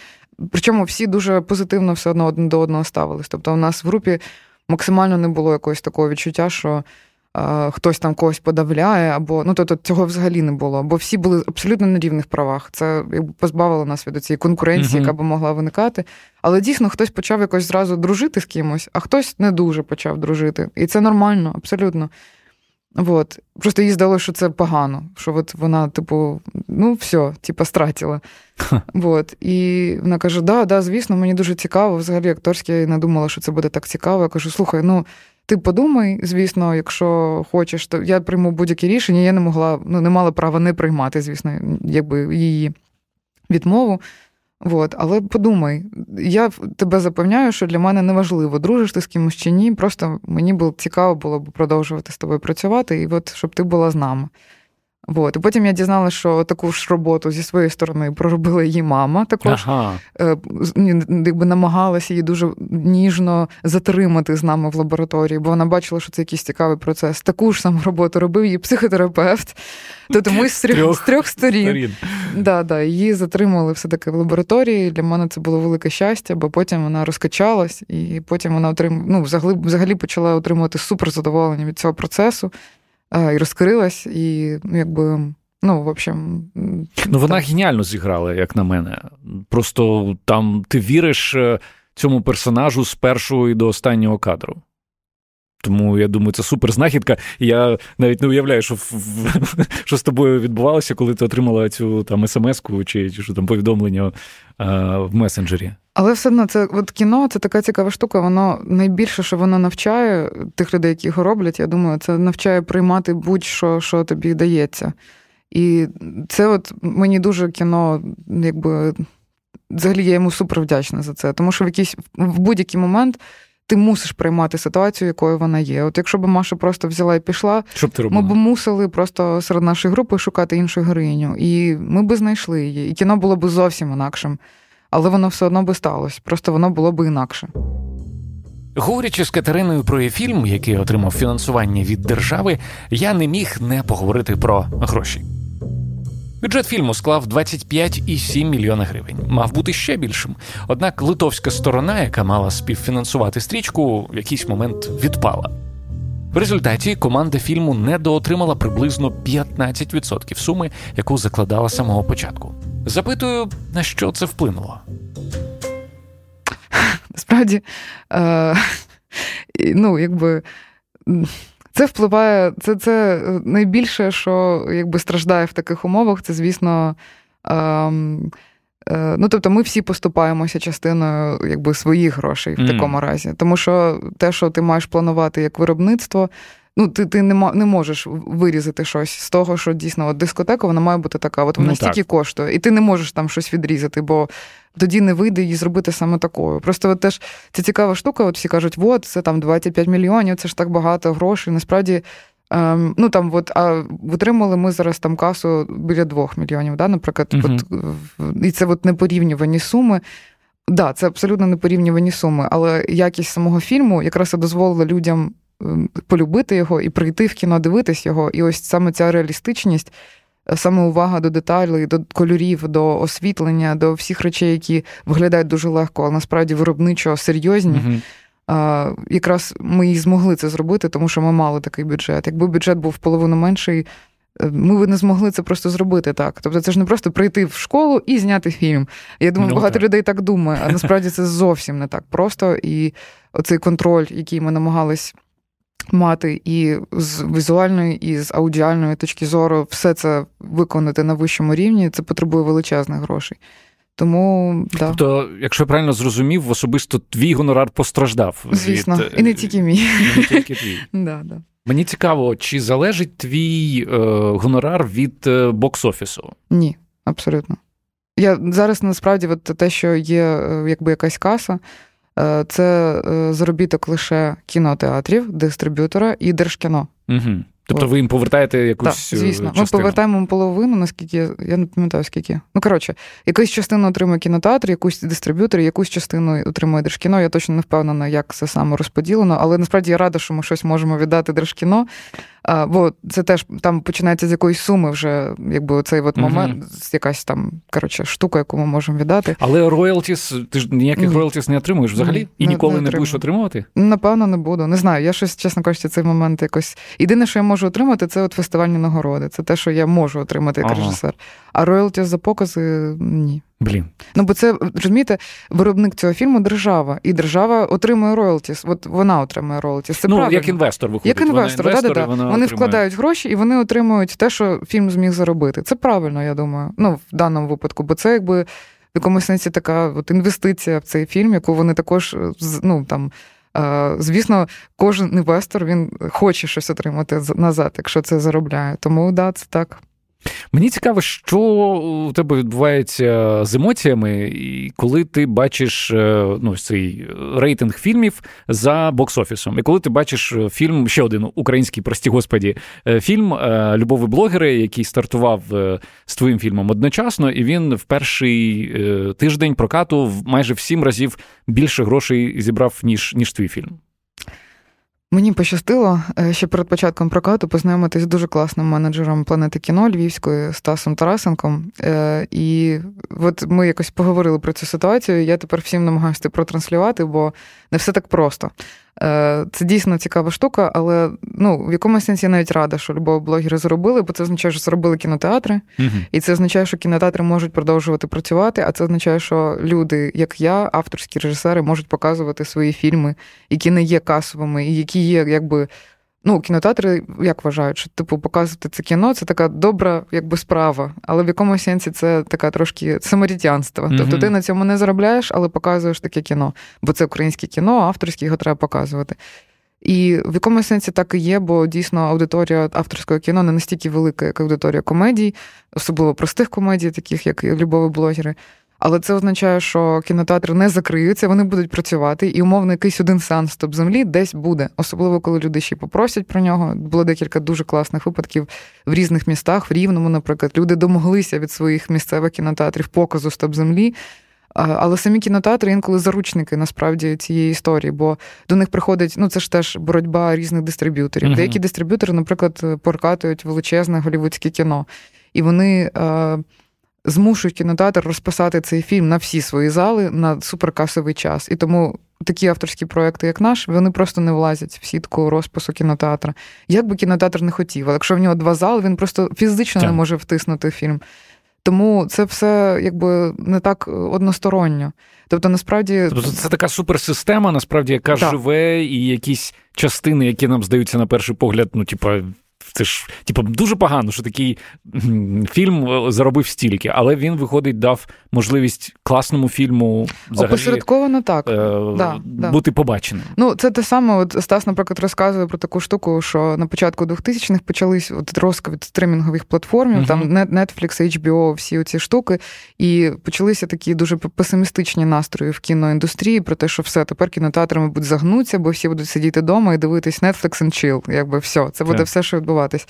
Причому всі дуже позитивно все одно один до одного ставились. Тобто, у нас в групі максимально не було якогось такого відчуття, що хтось там когось подавляє, або ну тобто цього взагалі не було. Бо всі були абсолютно на рівних правах. Це якби позбавило нас від цієї конкуренції, uh-huh. яка б могла виникати. Але дійсно хтось почав якось зразу дружити з кимось, а хтось не дуже почав дружити. І це нормально, абсолютно. Вот. Просто їй здалося, що це погано, що от вона, типу, ну, все, типу, стратила. Вот. І вона каже: да, да, звісно, мені дуже цікаво. Взагалі, акторське я не думала, що це буде так цікаво. Я кажу, слухай, ну ти подумай, звісно, якщо хочеш, то я прийму будь-які рішення. Я не могла, ну не мала права не приймати, звісно, якби її відмову. От, але подумай, я тебе запевняю, що для мене не важливо, дружиш ти з кимось чи ні. Просто мені було цікаво було б продовжувати з тобою працювати, і от щоб ти була з нами. Вот. І потім я дізналася, що таку ж роботу зі своєї сторони проробила її мама. Також ага. Е, якби намагалася її дуже ніжно затримати з нами в лабораторії, бо вона бачила, що це якийсь цікавий процес. Таку ж саму роботу робив її психотерапевт. Тобто ми з трьох, з трьох сторін. сторін. Да, да, Її затримали все-таки в лабораторії. Для мене це було велике щастя, бо потім вона розкачалась, і потім вона отримала, ну, взагалі, взагалі почала отримувати суперзадоволення від цього процесу і розкрилась, і ну, якби. Ну, в общем, ну вона так. геніально зіграла, як на мене. Просто там ти віриш е, цьому персонажу з першого і до останнього кадру. Тому я думаю, це супер знахідка. Я навіть не уявляю, що що з тобою відбувалося, коли ти отримала цю там смс-ку чи, чи що там повідомлення а, в месенджері. Але все одно це от кіно це така цікава штука. Воно найбільше, що воно навчає тих людей, які його роблять. Я думаю, це навчає приймати будь-що, що тобі дається. І це от мені дуже кіно, якби взагалі я йому супер вдячна за це. Тому що в якийсь в будь-який момент ти мусиш приймати ситуацію, якою вона є. От якщо б Маша просто взяла і пішла, Що б ти робила? ми б мусили просто серед нашої групи шукати іншу героїню. І ми б знайшли її. І кіно було б зовсім інакшим. Але воно все одно би сталося. Просто воно було б інакше. Говорячи з Катериною про фільм, який отримав фінансування від держави, я не міг не поговорити про гроші. Бюджет фільму склав 25,7 мільйона гривень. Мав бути ще більшим. Однак литовська сторона, яка мала співфінансувати стрічку, в якийсь момент відпала. В результаті команда фільму недоотримала приблизно 15% суми, яку закладала з самого початку. Запитую, на що це вплинуло? Насправді, е, ну, якби. Це впливає, це це е, найбільше, що якби страждає в таких умовах, це, звісно. Ем, е, Ну, тобто, ми всі поступаємося частиною якби, своїх грошей в mm. такому разі. Тому що те, що ти маєш планувати як виробництво, ну, ти ти не не можеш вирізати щось з того, що дійсно от дискотека вона має бути така, от вона ну, стільки коштує, і ти не можеш там щось відрізати, бо тоді не вийде її зробити саме такою. Просто от теж це цікава штука. От всі кажуть, от це там 25 мільйонів, це ж так багато грошей. Насправді. Ем, ну там от, а витримали ми зараз там касу біля 2 мільйонів, да, наприклад, uh от, і це от непорівнювані суми. Так, да, це абсолютно непорівнювані суми, але якість самого фільму якраз і дозволила людям ем, полюбити його і прийти в кіно, дивитись його. І ось саме ця реалістичність саме увага до деталей, до кольорів, до освітлення, до всіх речей, які виглядають дуже легко, але насправді виробничо серйозні. mm А, Якраз ми і змогли це зробити, тому що ми мали такий бюджет. Якби бюджет був половину менший, е, ми б не змогли це просто зробити так. Тобто, це ж не просто прийти в школу і зняти фільм. Я думаю, no, багато так. людей так думає, а насправді це зовсім не так просто. І оцей контроль, який ми намагались мати і з візуальної, і з аудіальної точки зору все це виконати на вищому рівні, це потребує величезних грошей. Тому да. Тобто, якщо я правильно зрозумів, особисто твій гонорар постраждав. Звісно, від... і не тільки мій. І не тільки твій. (laughs) Да, да. Мені цікаво, чи залежить твій е, гонорар від е, бокс-офісу? Ні, абсолютно. Я зараз насправді от те, що є е, якби якась каса, Е, це е, заробіток лише кінотеатрів, дистриб'ютора і держкіно. Угу. Тобто ви їм повертаєте якусь. Так, Звісно, частину. ми повертаємо половину, наскільки я не пам'ятаю скільки. Ну коротше, якусь частину отримує кінотеатр, якусь дистриб'ютор, якусь частину отримує держкіно. Я точно не впевнена, як це саме розподілено, але насправді я рада, що ми щось можемо віддати держкіно. А, Бо це теж там починається з якоїсь суми вже, якби цей от момент, mm якась там коротше, штука, яку ми можемо віддати. Але роялтіс, ти ж ніяких роялтіс не отримуєш взагалі? І ніколи не, не будеш отримувати? Напевно, не буду. Не знаю. Я щось, чесно кажучи, цей момент якось. Єдине, що я можу отримати, це от фестивальні нагороди. Це те, що я можу отримати як ага. режисер. А роялті за покази ні. Блін. Ну, бо це розумієте, виробник цього фільму держава, і держава отримує роялтіс. От вона отримує роялтіс. Це ну, правильно. як інвестор виходить. Як інвестор, вона інвестор, да, да, Вона вони вкладають гроші і вони отримують те, що фільм зміг заробити. Це правильно, я думаю. Ну, в даному випадку, бо це якби в якомусь сенсі така от інвестиція в цей фільм, яку вони також ну там. Звісно, кожен інвестор він хоче щось отримати назад, якщо це заробляє. Тому да, це так. Мені цікаво, що у тебе відбувається з емоціями, і коли ти бачиш е, ну, цей рейтинг фільмів за бокс-офісом. І коли ти бачиш фільм, ще один український, прості господі, е, фільм е, Любові блогери, який стартував з твоїм фільмом одночасно, і він в перший тиждень прокату майже в сім разів більше грошей зібрав, ніж, ніж твій фільм. Мені пощастило е, ще перед початком прокату познайомитись з дуже класним менеджером планети кіно Львівської Стасом Тарасенком. Е, і от ми якось поговорили про цю ситуацію. Я тепер всім намагаюся протранслювати, бо не все так просто. Е, це дійсно цікава штука, але ну, в якомусь сенсі я навіть рада, що любого блогери зробили, бо це означає, що зробили кінотеатри, угу. і це означає, що кінотеатри можуть продовжувати працювати. А це означає, що люди, як я, авторські режисери, можуть показувати свої фільми, які не є касовими, і які є якби Ну, кінотеатри як вважають, що типу показувати це кіно це така добра якби справа, але в якомусь сенсі це така трошки саморітянство. Mm-hmm. Тобто ти на цьому не заробляєш, але показуєш таке кіно, бо це українське кіно, авторське його треба показувати. І в якомусь сенсі так і є, бо дійсно аудиторія авторського кіно не настільки велика, як аудиторія комедій, особливо простих комедій, таких як любові блогери. Але це означає, що кінотеатри не закриються, вони будуть працювати, і умовно якийсь один сеанс стоп землі десь буде. Особливо, коли люди ще попросять про нього. Було декілька дуже класних випадків в різних містах, в Рівному, наприклад, люди домоглися від своїх місцевих кінотеатрів показу стоп землі. Але самі кінотеатри інколи заручники насправді цієї історії, бо до них приходить, ну це ж теж боротьба різних дистриб'юторів. Uh-huh. Деякі дистриб'ютори, наприклад, прокатують величезне голівудське кіно, і вони змушують кінотеатр розписати цей фільм на всі свої зали на суперкасовий час. І тому такі авторські проекти, як наш, вони просто не влазять в сітку розпису кінотеатра. Як би кінотеатр не хотів, але якщо в нього два зали, він просто фізично не може втиснути фільм. Тому це все якби не так односторонньо. Тобто, насправді тобто це така суперсистема, насправді, яка так. живе, і якісь частини, які нам здаються на перший погляд, ну типа це ж типу, дуже погано, що такий фільм е, заробив стільки, але він виходить, дав можливість класному фільму взагалі Опосередковано так е- да, бути побаченим. Ну це те саме. От Стас, наприклад, розказує про таку штуку, що на початку 2000-х почались от розквіт стримінгових платформ, uh-huh. там Netflix, HBO, всі ці штуки, і почалися такі дуже песимістичні настрої в кіноіндустрії про те, що все тепер кінотеатри, мабуть, загнуться, бо всі будуть сидіти вдома і дивитись Netflix and chill. Якби все, це буде так. все, що відбувається відбуватись.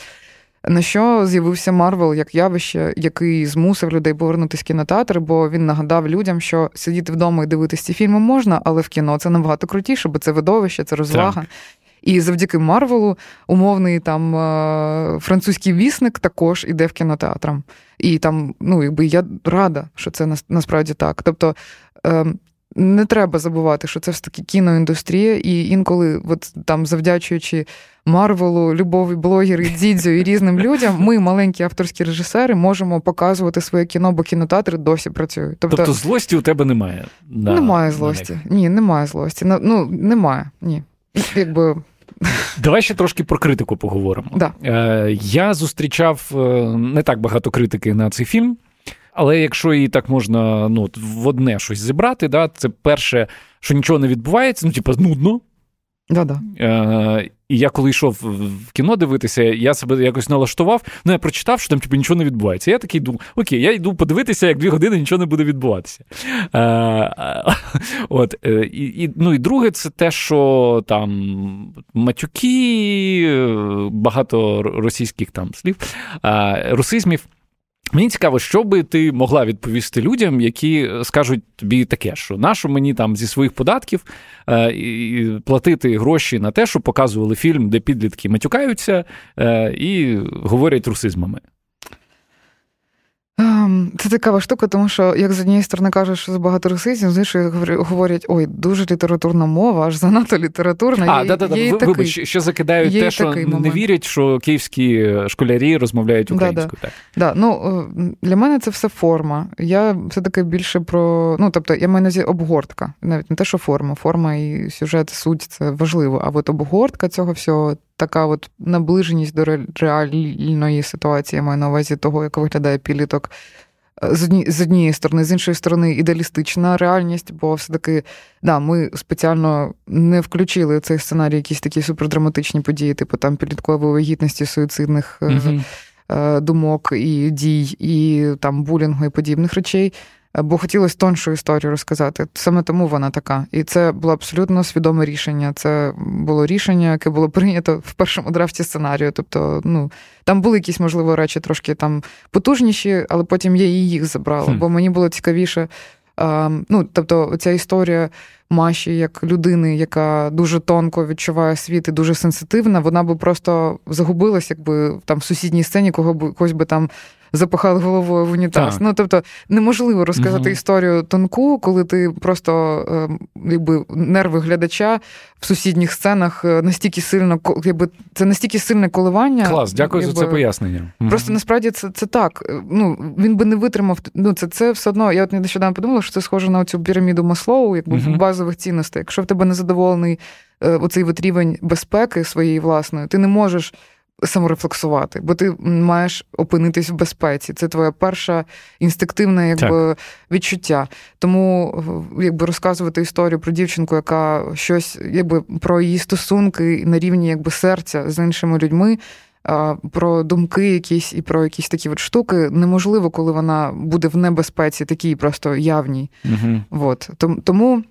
На що з'явився Марвел як явище, який змусив людей повернутися в кінотеатр, бо він нагадав людям, що сидіти вдома і дивитися ці фільми можна, але в кіно це набагато крутіше, бо це видовище, це розвага. Так. І завдяки Марвелу умовний там е, французький вісник також іде в кінотеатрах. І там, ну якби я рада, що це насправді так. Тобто ем, не треба забувати, що це все таки кіноіндустрія, і інколи, от там, завдячуючи Марвелу, любові, блогери, дзідзю і різним людям, ми, маленькі авторські режисери, можемо показувати своє кіно, бо кінотеатри досі працюють. Тобто, тобто злості у тебе немає? На... Немає злості. На Ні, немає злості. Ну, немає. Ні. Якби. Давай ще трошки про критику поговоримо. Да. Е, Я зустрічав е, не так багато критики на цей фільм. Але якщо її так можна ну, в одне щось зібрати, да, це перше, що нічого не відбувається, ну, типу, нудно. Да-да. Е, І я коли йшов в кіно дивитися, я себе якось налаштував. Ну, я прочитав, що там типу, нічого не відбувається. Я такий думав, окей, я йду подивитися, як дві години нічого не буде відбуватися. Е, от, е, і, і, Ну і друге, це те, що там матюки, е, багато російських там слів, е, русизмів. Мені цікаво, що би ти могла відповісти людям, які скажуть тобі таке, що нащо мені там зі своїх податків е, і платити гроші на те, що показували фільм, де підлітки матюкаються е, і говорять русизмами. Ем, це цікава штука, тому що як з однієї сторони кажуть, що багато русизмів, з іншої говорять, ой, дуже літературна мова, аж занадто літературна. А, да, да, да. Є Вибач, ще закидають те, що не момент. вірять, що київські школярі розмовляють українською. Да, так. Да. Ну, е, Для мене це все форма. Я все-таки більше про. Ну, тобто, я маю на увазі обгортка, навіть не те, що форма. Форма і сюжет, суть це важливо. А от обгортка цього всього така от наближеність до реальної ситуації, я маю на увазі того, як виглядає підліток. Е, з одні, з однієї сторони, з іншої сторони, ідеалістична реальність, бо все-таки да, ми спеціально не включили в цей сценарій якісь такі супердраматичні події, типу там підліткової вагітності, суїцидних mm-hmm. думок і дій, і там булінгу і подібних речей бо хотілося тоншу історію розказати. Саме тому вона така. І це було абсолютно свідоме рішення. Це було рішення, яке було прийнято в першому драфті сценарію. Тобто, ну там були якісь, можливо, речі трошки там потужніші, але потім я і їх забрала, хм. бо мені було цікавіше. Ну, Тобто, ця історія Маші, як людини, яка дуже тонко відчуває світ і дуже сенситивна, вона би просто загубилась, якби там в сусідній сцені кого б когось би там запахали головою в унітаз. Так. Ну тобто неможливо розказати угу. історію тонку, коли ти просто ем, якби нерви глядача в сусідніх сценах е, настільки сильно якби це настільки сильне коливання. Клас, дякую якби, за це пояснення. Просто насправді це це так. Е, ну він би не витримав. Ну це це все одно. Я от нещодавно подумала, що це схоже на цю піраміду Маслоу, якби угу. базових цінностей. Якщо в тебе не задоволений е, оцей от рівень безпеки своєї власної, ти не можеш саморефлексувати, бо ти маєш опинитись в безпеці. Це твоя перша інстинктивне якби, відчуття. Тому якби розказувати історію про дівчинку, яка щось якби про її стосунки на рівні якби серця з іншими людьми. Про думки якісь і про якісь такі от штуки неможливо, коли вона буде в небезпеці, такій просто явній. Угу. От. Тому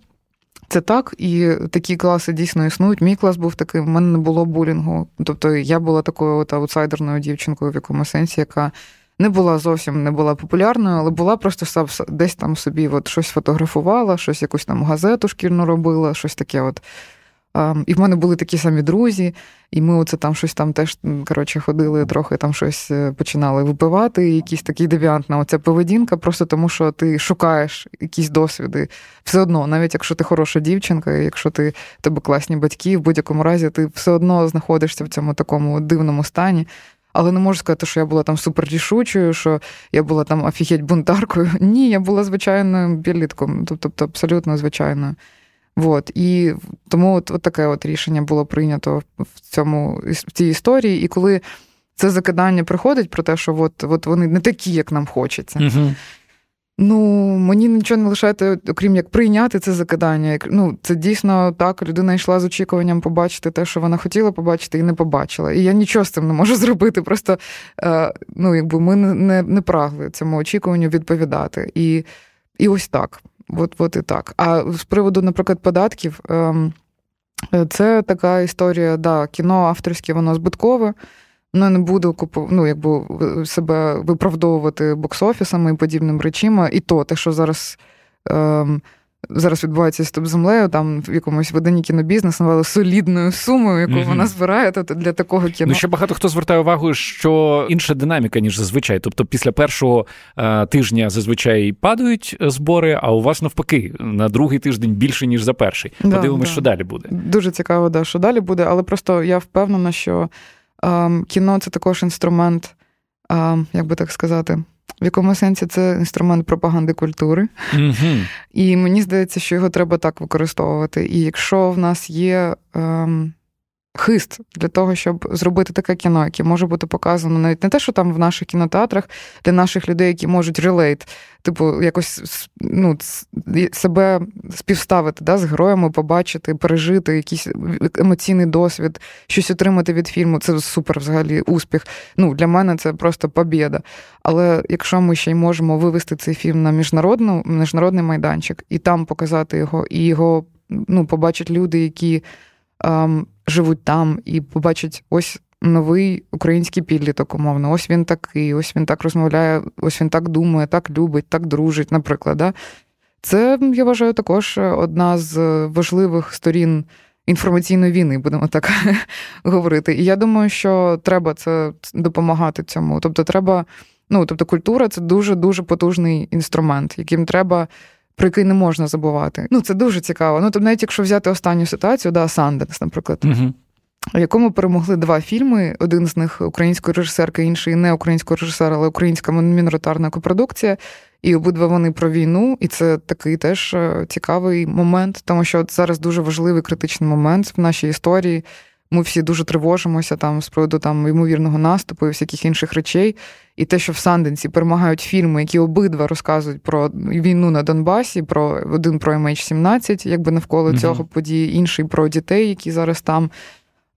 це так, і такі класи дійсно існують. Мій клас був такий, в мене не було булінгу. Тобто я була такою от аутсайдерною дівчинкою в якому сенсі, яка не була зовсім не була популярною, але була просто десь там собі от щось фотографувала, щось якусь там газету шкільну робила, щось таке. от. І в мене були такі самі друзі, і ми оце там щось там теж коротше, ходили, трохи там щось е, починали випивати, якісь такі девіантна оця поведінка, просто тому що ти шукаєш якісь досвіди. Все одно, навіть якщо ти хороша дівчинка, якщо ти тебе класні батьки, в будь-якому разі ти все одно знаходишся в цьому такому дивному стані. Але не можу сказати, що я була там супер рішучою, що я була там офігеть бунтаркою. (laughs) Ні, я була звичайною білітком, тобто абсолютно звичайною. Вот. І тому от, от таке от рішення було прийнято в цьому в цій історії. І коли це закидання приходить про те, що от, от вони не такі, як нам хочеться. Угу. Ну, мені нічого не лишається, окрім як прийняти це закидання. Ну, Це дійсно так. Людина йшла з очікуванням побачити те, що вона хотіла побачити, і не побачила. І я нічого з цим не можу (laughs) зробити. Просто е, ну, якби ми не не прагли цьому очікуванню відповідати. І, І ось так. От, от і так. А з приводу, наприклад, податків, ем, це така історія, да, кіно авторське, воно збиткове. Ну, не буду купу, ну, якби себе виправдовувати бокс-офісами і подібним речима. І то, те, що зараз ем, зараз відбувається з землею, там в якомусь виданні кінобізнес навели солідною сумою, яку mm-hmm. вона збирає то для такого кіно. Ну ще багато хто звертає увагу, що інша динаміка, ніж зазвичай. Тобто, після першого е, тижня зазвичай падають збори, а у вас навпаки на другий тиждень більше ніж за перший. Да, Подивимось, да. що далі буде. Дуже цікаво, да, що далі буде, але просто я впевнена, що е, кіно це також інструмент, е, як би так сказати в якому сенсі це інструмент пропаганди культури. Mm-hmm. І мені здається, що його треба так використовувати. І якщо в нас є ем, хист для того, щоб зробити таке кіно, яке може бути показано навіть не те, що там в наших кінотеатрах для наших людей, які можуть релейт, типу, якось ну, себе співставити да, з героями, побачити, пережити якийсь емоційний досвід, щось отримати від фільму. Це супер взагалі успіх. Ну, Для мене це просто побєда. Але якщо ми ще й можемо вивести цей фільм на міжнародну, міжнародний майданчик і там показати його, і його ну, побачать люди, які ем, живуть там і побачать ось новий український підліток, умовно. Ось він такий, ось він так розмовляє, ось він так думає, так любить, так дружить, наприклад. Да? Це, я вважаю, також одна з важливих сторін інформаційної війни, будемо так (laughs) говорити. І я думаю, що треба це допомагати цьому. Тобто, треба, ну тобто, культура це дуже дуже потужний інструмент, яким треба про який не можна забувати. Ну, це дуже цікаво. Ну, тобто, навіть якщо взяти останню ситуацію, да, Санденс, наприклад. Угу. В якому перемогли два фільми. Один з них української режисерки, інший не українського режисера, але українська міноритарна копродукція. І обидва вони про війну, і це такий теж е, цікавий момент, тому що от зараз дуже важливий критичний момент в нашій історії. Ми всі дуже тривожимося там з приводу там ймовірного наступу і всяких інших речей. І те, що в Санденсі перемагають фільми, які обидва розказують про війну на Донбасі, про один про MH17, якби навколо mm-hmm. цього події, інший про дітей, які зараз там.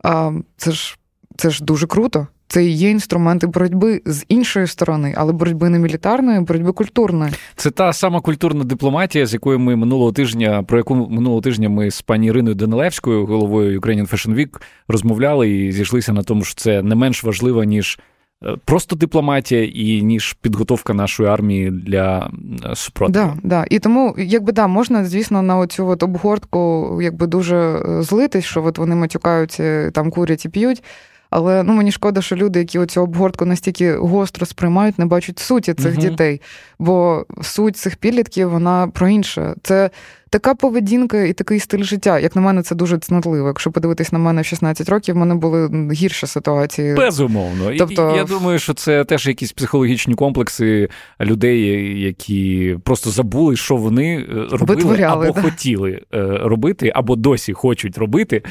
А, Це ж це ж дуже круто. Це і є інструменти боротьби з іншої сторони, але боротьби не мілітарної, боротьби культурної. Це та сама культурна дипломатія, з якою ми минулого тижня, про яку минулого тижня ми з пані Іриною Данилевською, головою Ukrainian Fashion Week, розмовляли і зійшлися на тому, що це не менш важливо, ніж Е, просто дипломатія і ніж підготовка нашої армії для е, супротиву. Да, да. І тому, якби да, можна, звісно, на оцю от обгортку якби дуже е, злитись, що от вони матюкаються, там курять і п'ють. Але ну мені шкода, що люди, які оцю обгортку настільки гостро сприймають, не бачать суті цих uh дітей. Бо суть цих підлітків вона про інше. Це така поведінка і такий стиль життя. Як на мене, це дуже цнотливо. Якщо подивитись на мене в 16 років, в мене були гірші ситуації. Безумовно. Тобто... Я думаю, що це теж якісь психологічні комплекси людей, які просто забули, що вони е, робили або да. хотіли е, робити, або досі хочуть робити.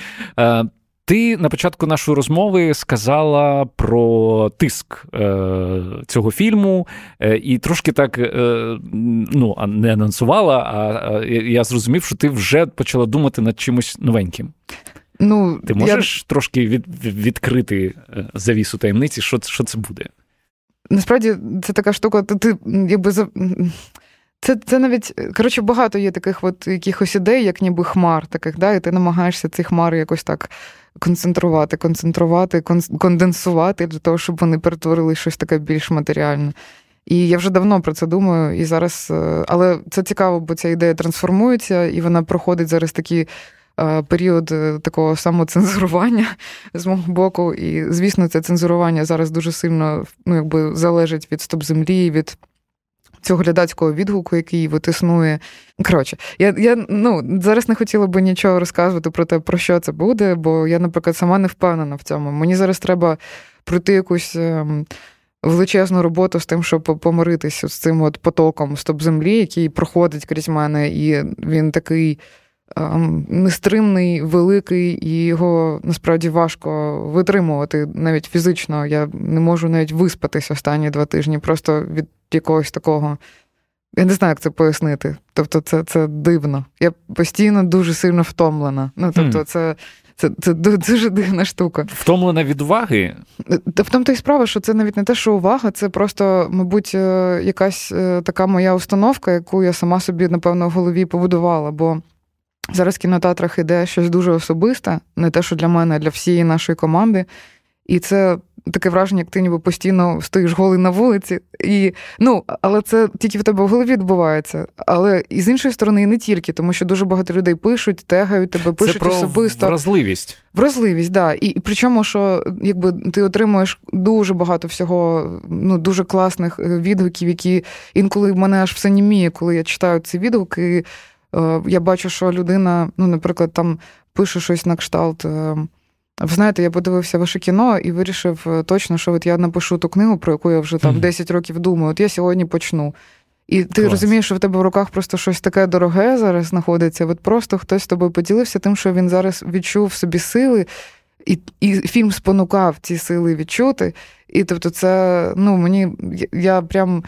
Ти на початку нашої розмови сказала про тиск е, цього фільму, е, і трошки так е, ну, не анонсувала, а я зрозумів, що ти вже почала думати над чимось новеньким. Ну, Ти можеш я... трошки від, відкрити е, завісу таємниці, що що це буде? Насправді, це така штука, ти якби це це навіть коротше багато є таких от якихось ідей, як ніби хмар, таких, да, і ти намагаєшся ці хмари якось так концентрувати, концентрувати, конденсувати для того, щоб вони перетворили щось таке більш матеріальне. І я вже давно про це думаю, і зараз, е, але це цікаво, бо ця ідея трансформується, і вона проходить зараз такий е, період е, такого самоцензурування (laughs) з мого боку. І, звісно, це цензурування зараз дуже сильно ну, якби залежить від стоп землі, від цього глядацького відгуку, який от. Коротше, я я ну, зараз не хотіла би нічого розказувати про те, про що це буде, бо я, наприклад, сама не впевнена в цьому. Мені зараз треба пройти якусь. Ем, величезну роботу з тим, щоб помиритися з цим от потоком стоп-землі, який проходить крізь мене, і він такий нестримний, великий, і його насправді важко витримувати навіть фізично. Я не можу навіть виспатися останні два тижні, просто від якогось такого. Я не знаю, як це пояснити. Тобто, це це дивно. Я постійно дуже сильно втомлена. Ну, тобто, це це, це дуже дивна штука. Втомлена від уваги? В тому то й справа, що це навіть не те, що увага, це просто, мабуть, е, якась е, така моя установка, яку я сама собі, напевно, в голові побудувала. Бо зараз в кінотеатрах іде щось дуже особисте, не те, що для мене, а для всієї нашої команди. І це таке враження, як ти ніби постійно стоїш голий на вулиці. І, ну, Але це тільки в тебе в голові відбувається. Але і з іншої сторони, і не тільки, тому що дуже багато людей пишуть, тегають тебе, пишуть це про особисто. Вразливість. Вразливість, так. Да. І, і причому, що якби ти отримуєш дуже багато всього, ну, дуже класних е, відгуків, які інколи в мене аж все німіє, коли я читаю ці відгуки. І, я бачу, що людина, ну, наприклад, там пише щось на кшталт. Е, ви знаєте, я подивився ваше кіно і вирішив е, точно, що от я напишу ту книгу, про яку я вже там 10 років думаю. От я сьогодні почну. І ти Клас. розумієш, що в тебе в руках просто щось таке дороге зараз знаходиться. От просто хтось з тобою поділився тим, що він зараз відчув в собі сили, і і фільм спонукав ці сили відчути. І тобто, це ну мені я прям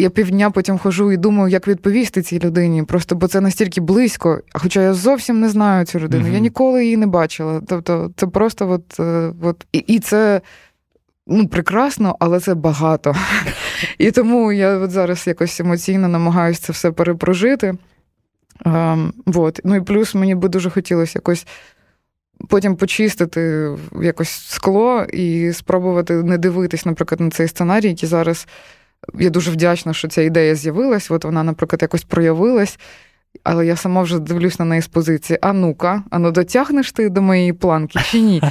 я півдня потім хожу і думаю, як відповісти цій людині. Просто бо це настільки близько, хоча я зовсім не знаю цю людину. Mm-hmm. Я ніколи її не бачила. Тобто, це просто от, е, от і, і це. Ну, прекрасно, але це багато. (laughs) І тому я от зараз якось емоційно намагаюся це все перепрожити. Um, вот. Ну і плюс мені би дуже хотілося якось потім почистити якось скло і спробувати не дивитись, наприклад, на цей сценарій, який зараз я дуже вдячна, що ця ідея з'явилась. От вона, наприклад, якось проявилась. Але я сама вже дивлюсь на неї з позиції: а ну-ка, а ну дотягнеш ти до моєї планки чи ні?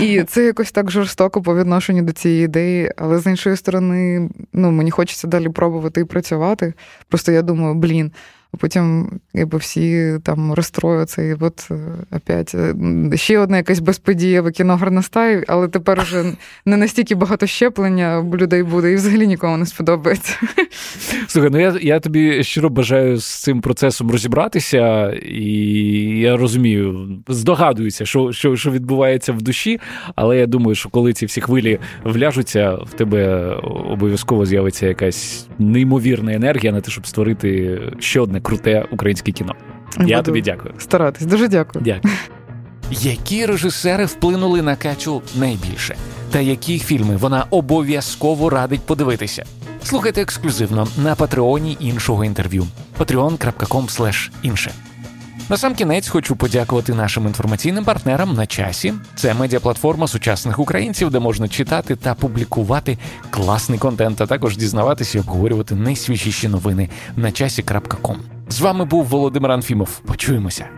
І це якось так жорстоко по відношенню до цієї ідеї. Але з іншої сторони, ну мені хочеться далі пробувати і працювати. Просто я думаю, блін, а потім якби всі там розстроюються, і от е, опять е, ще одна якась безподієва кіно горностай, але тепер вже не настільки багато щеплення людей буде, і взагалі нікому не сподобається. Слухай, ну я я тобі щиро бажаю з цим процесом розібратися, і я розумію, здогадуюся, що, що, що відбувається в душі, але я думаю, що коли ці всі хвилі вляжуться, в тебе обов'язково з'явиться якась неймовірна енергія на те, щоб створити ще одне круте українське кіно. Я тобі дякую. Старатись. Дуже дякую. Дякую. які режисери вплинули на Катю найбільше, та які фільми вона обов'язково радить подивитися. Слухайте ексклюзивно на патреоні іншого інтерв'ю patreon.com інше. На сам кінець хочу подякувати нашим інформаційним партнерам на часі. Це медіаплатформа сучасних українців, де можна читати та публікувати класний контент, а також дізнаватися і обговорювати найсвіжіші новини на часі.ком. З вами був Володимир Анфімов. Почуємося.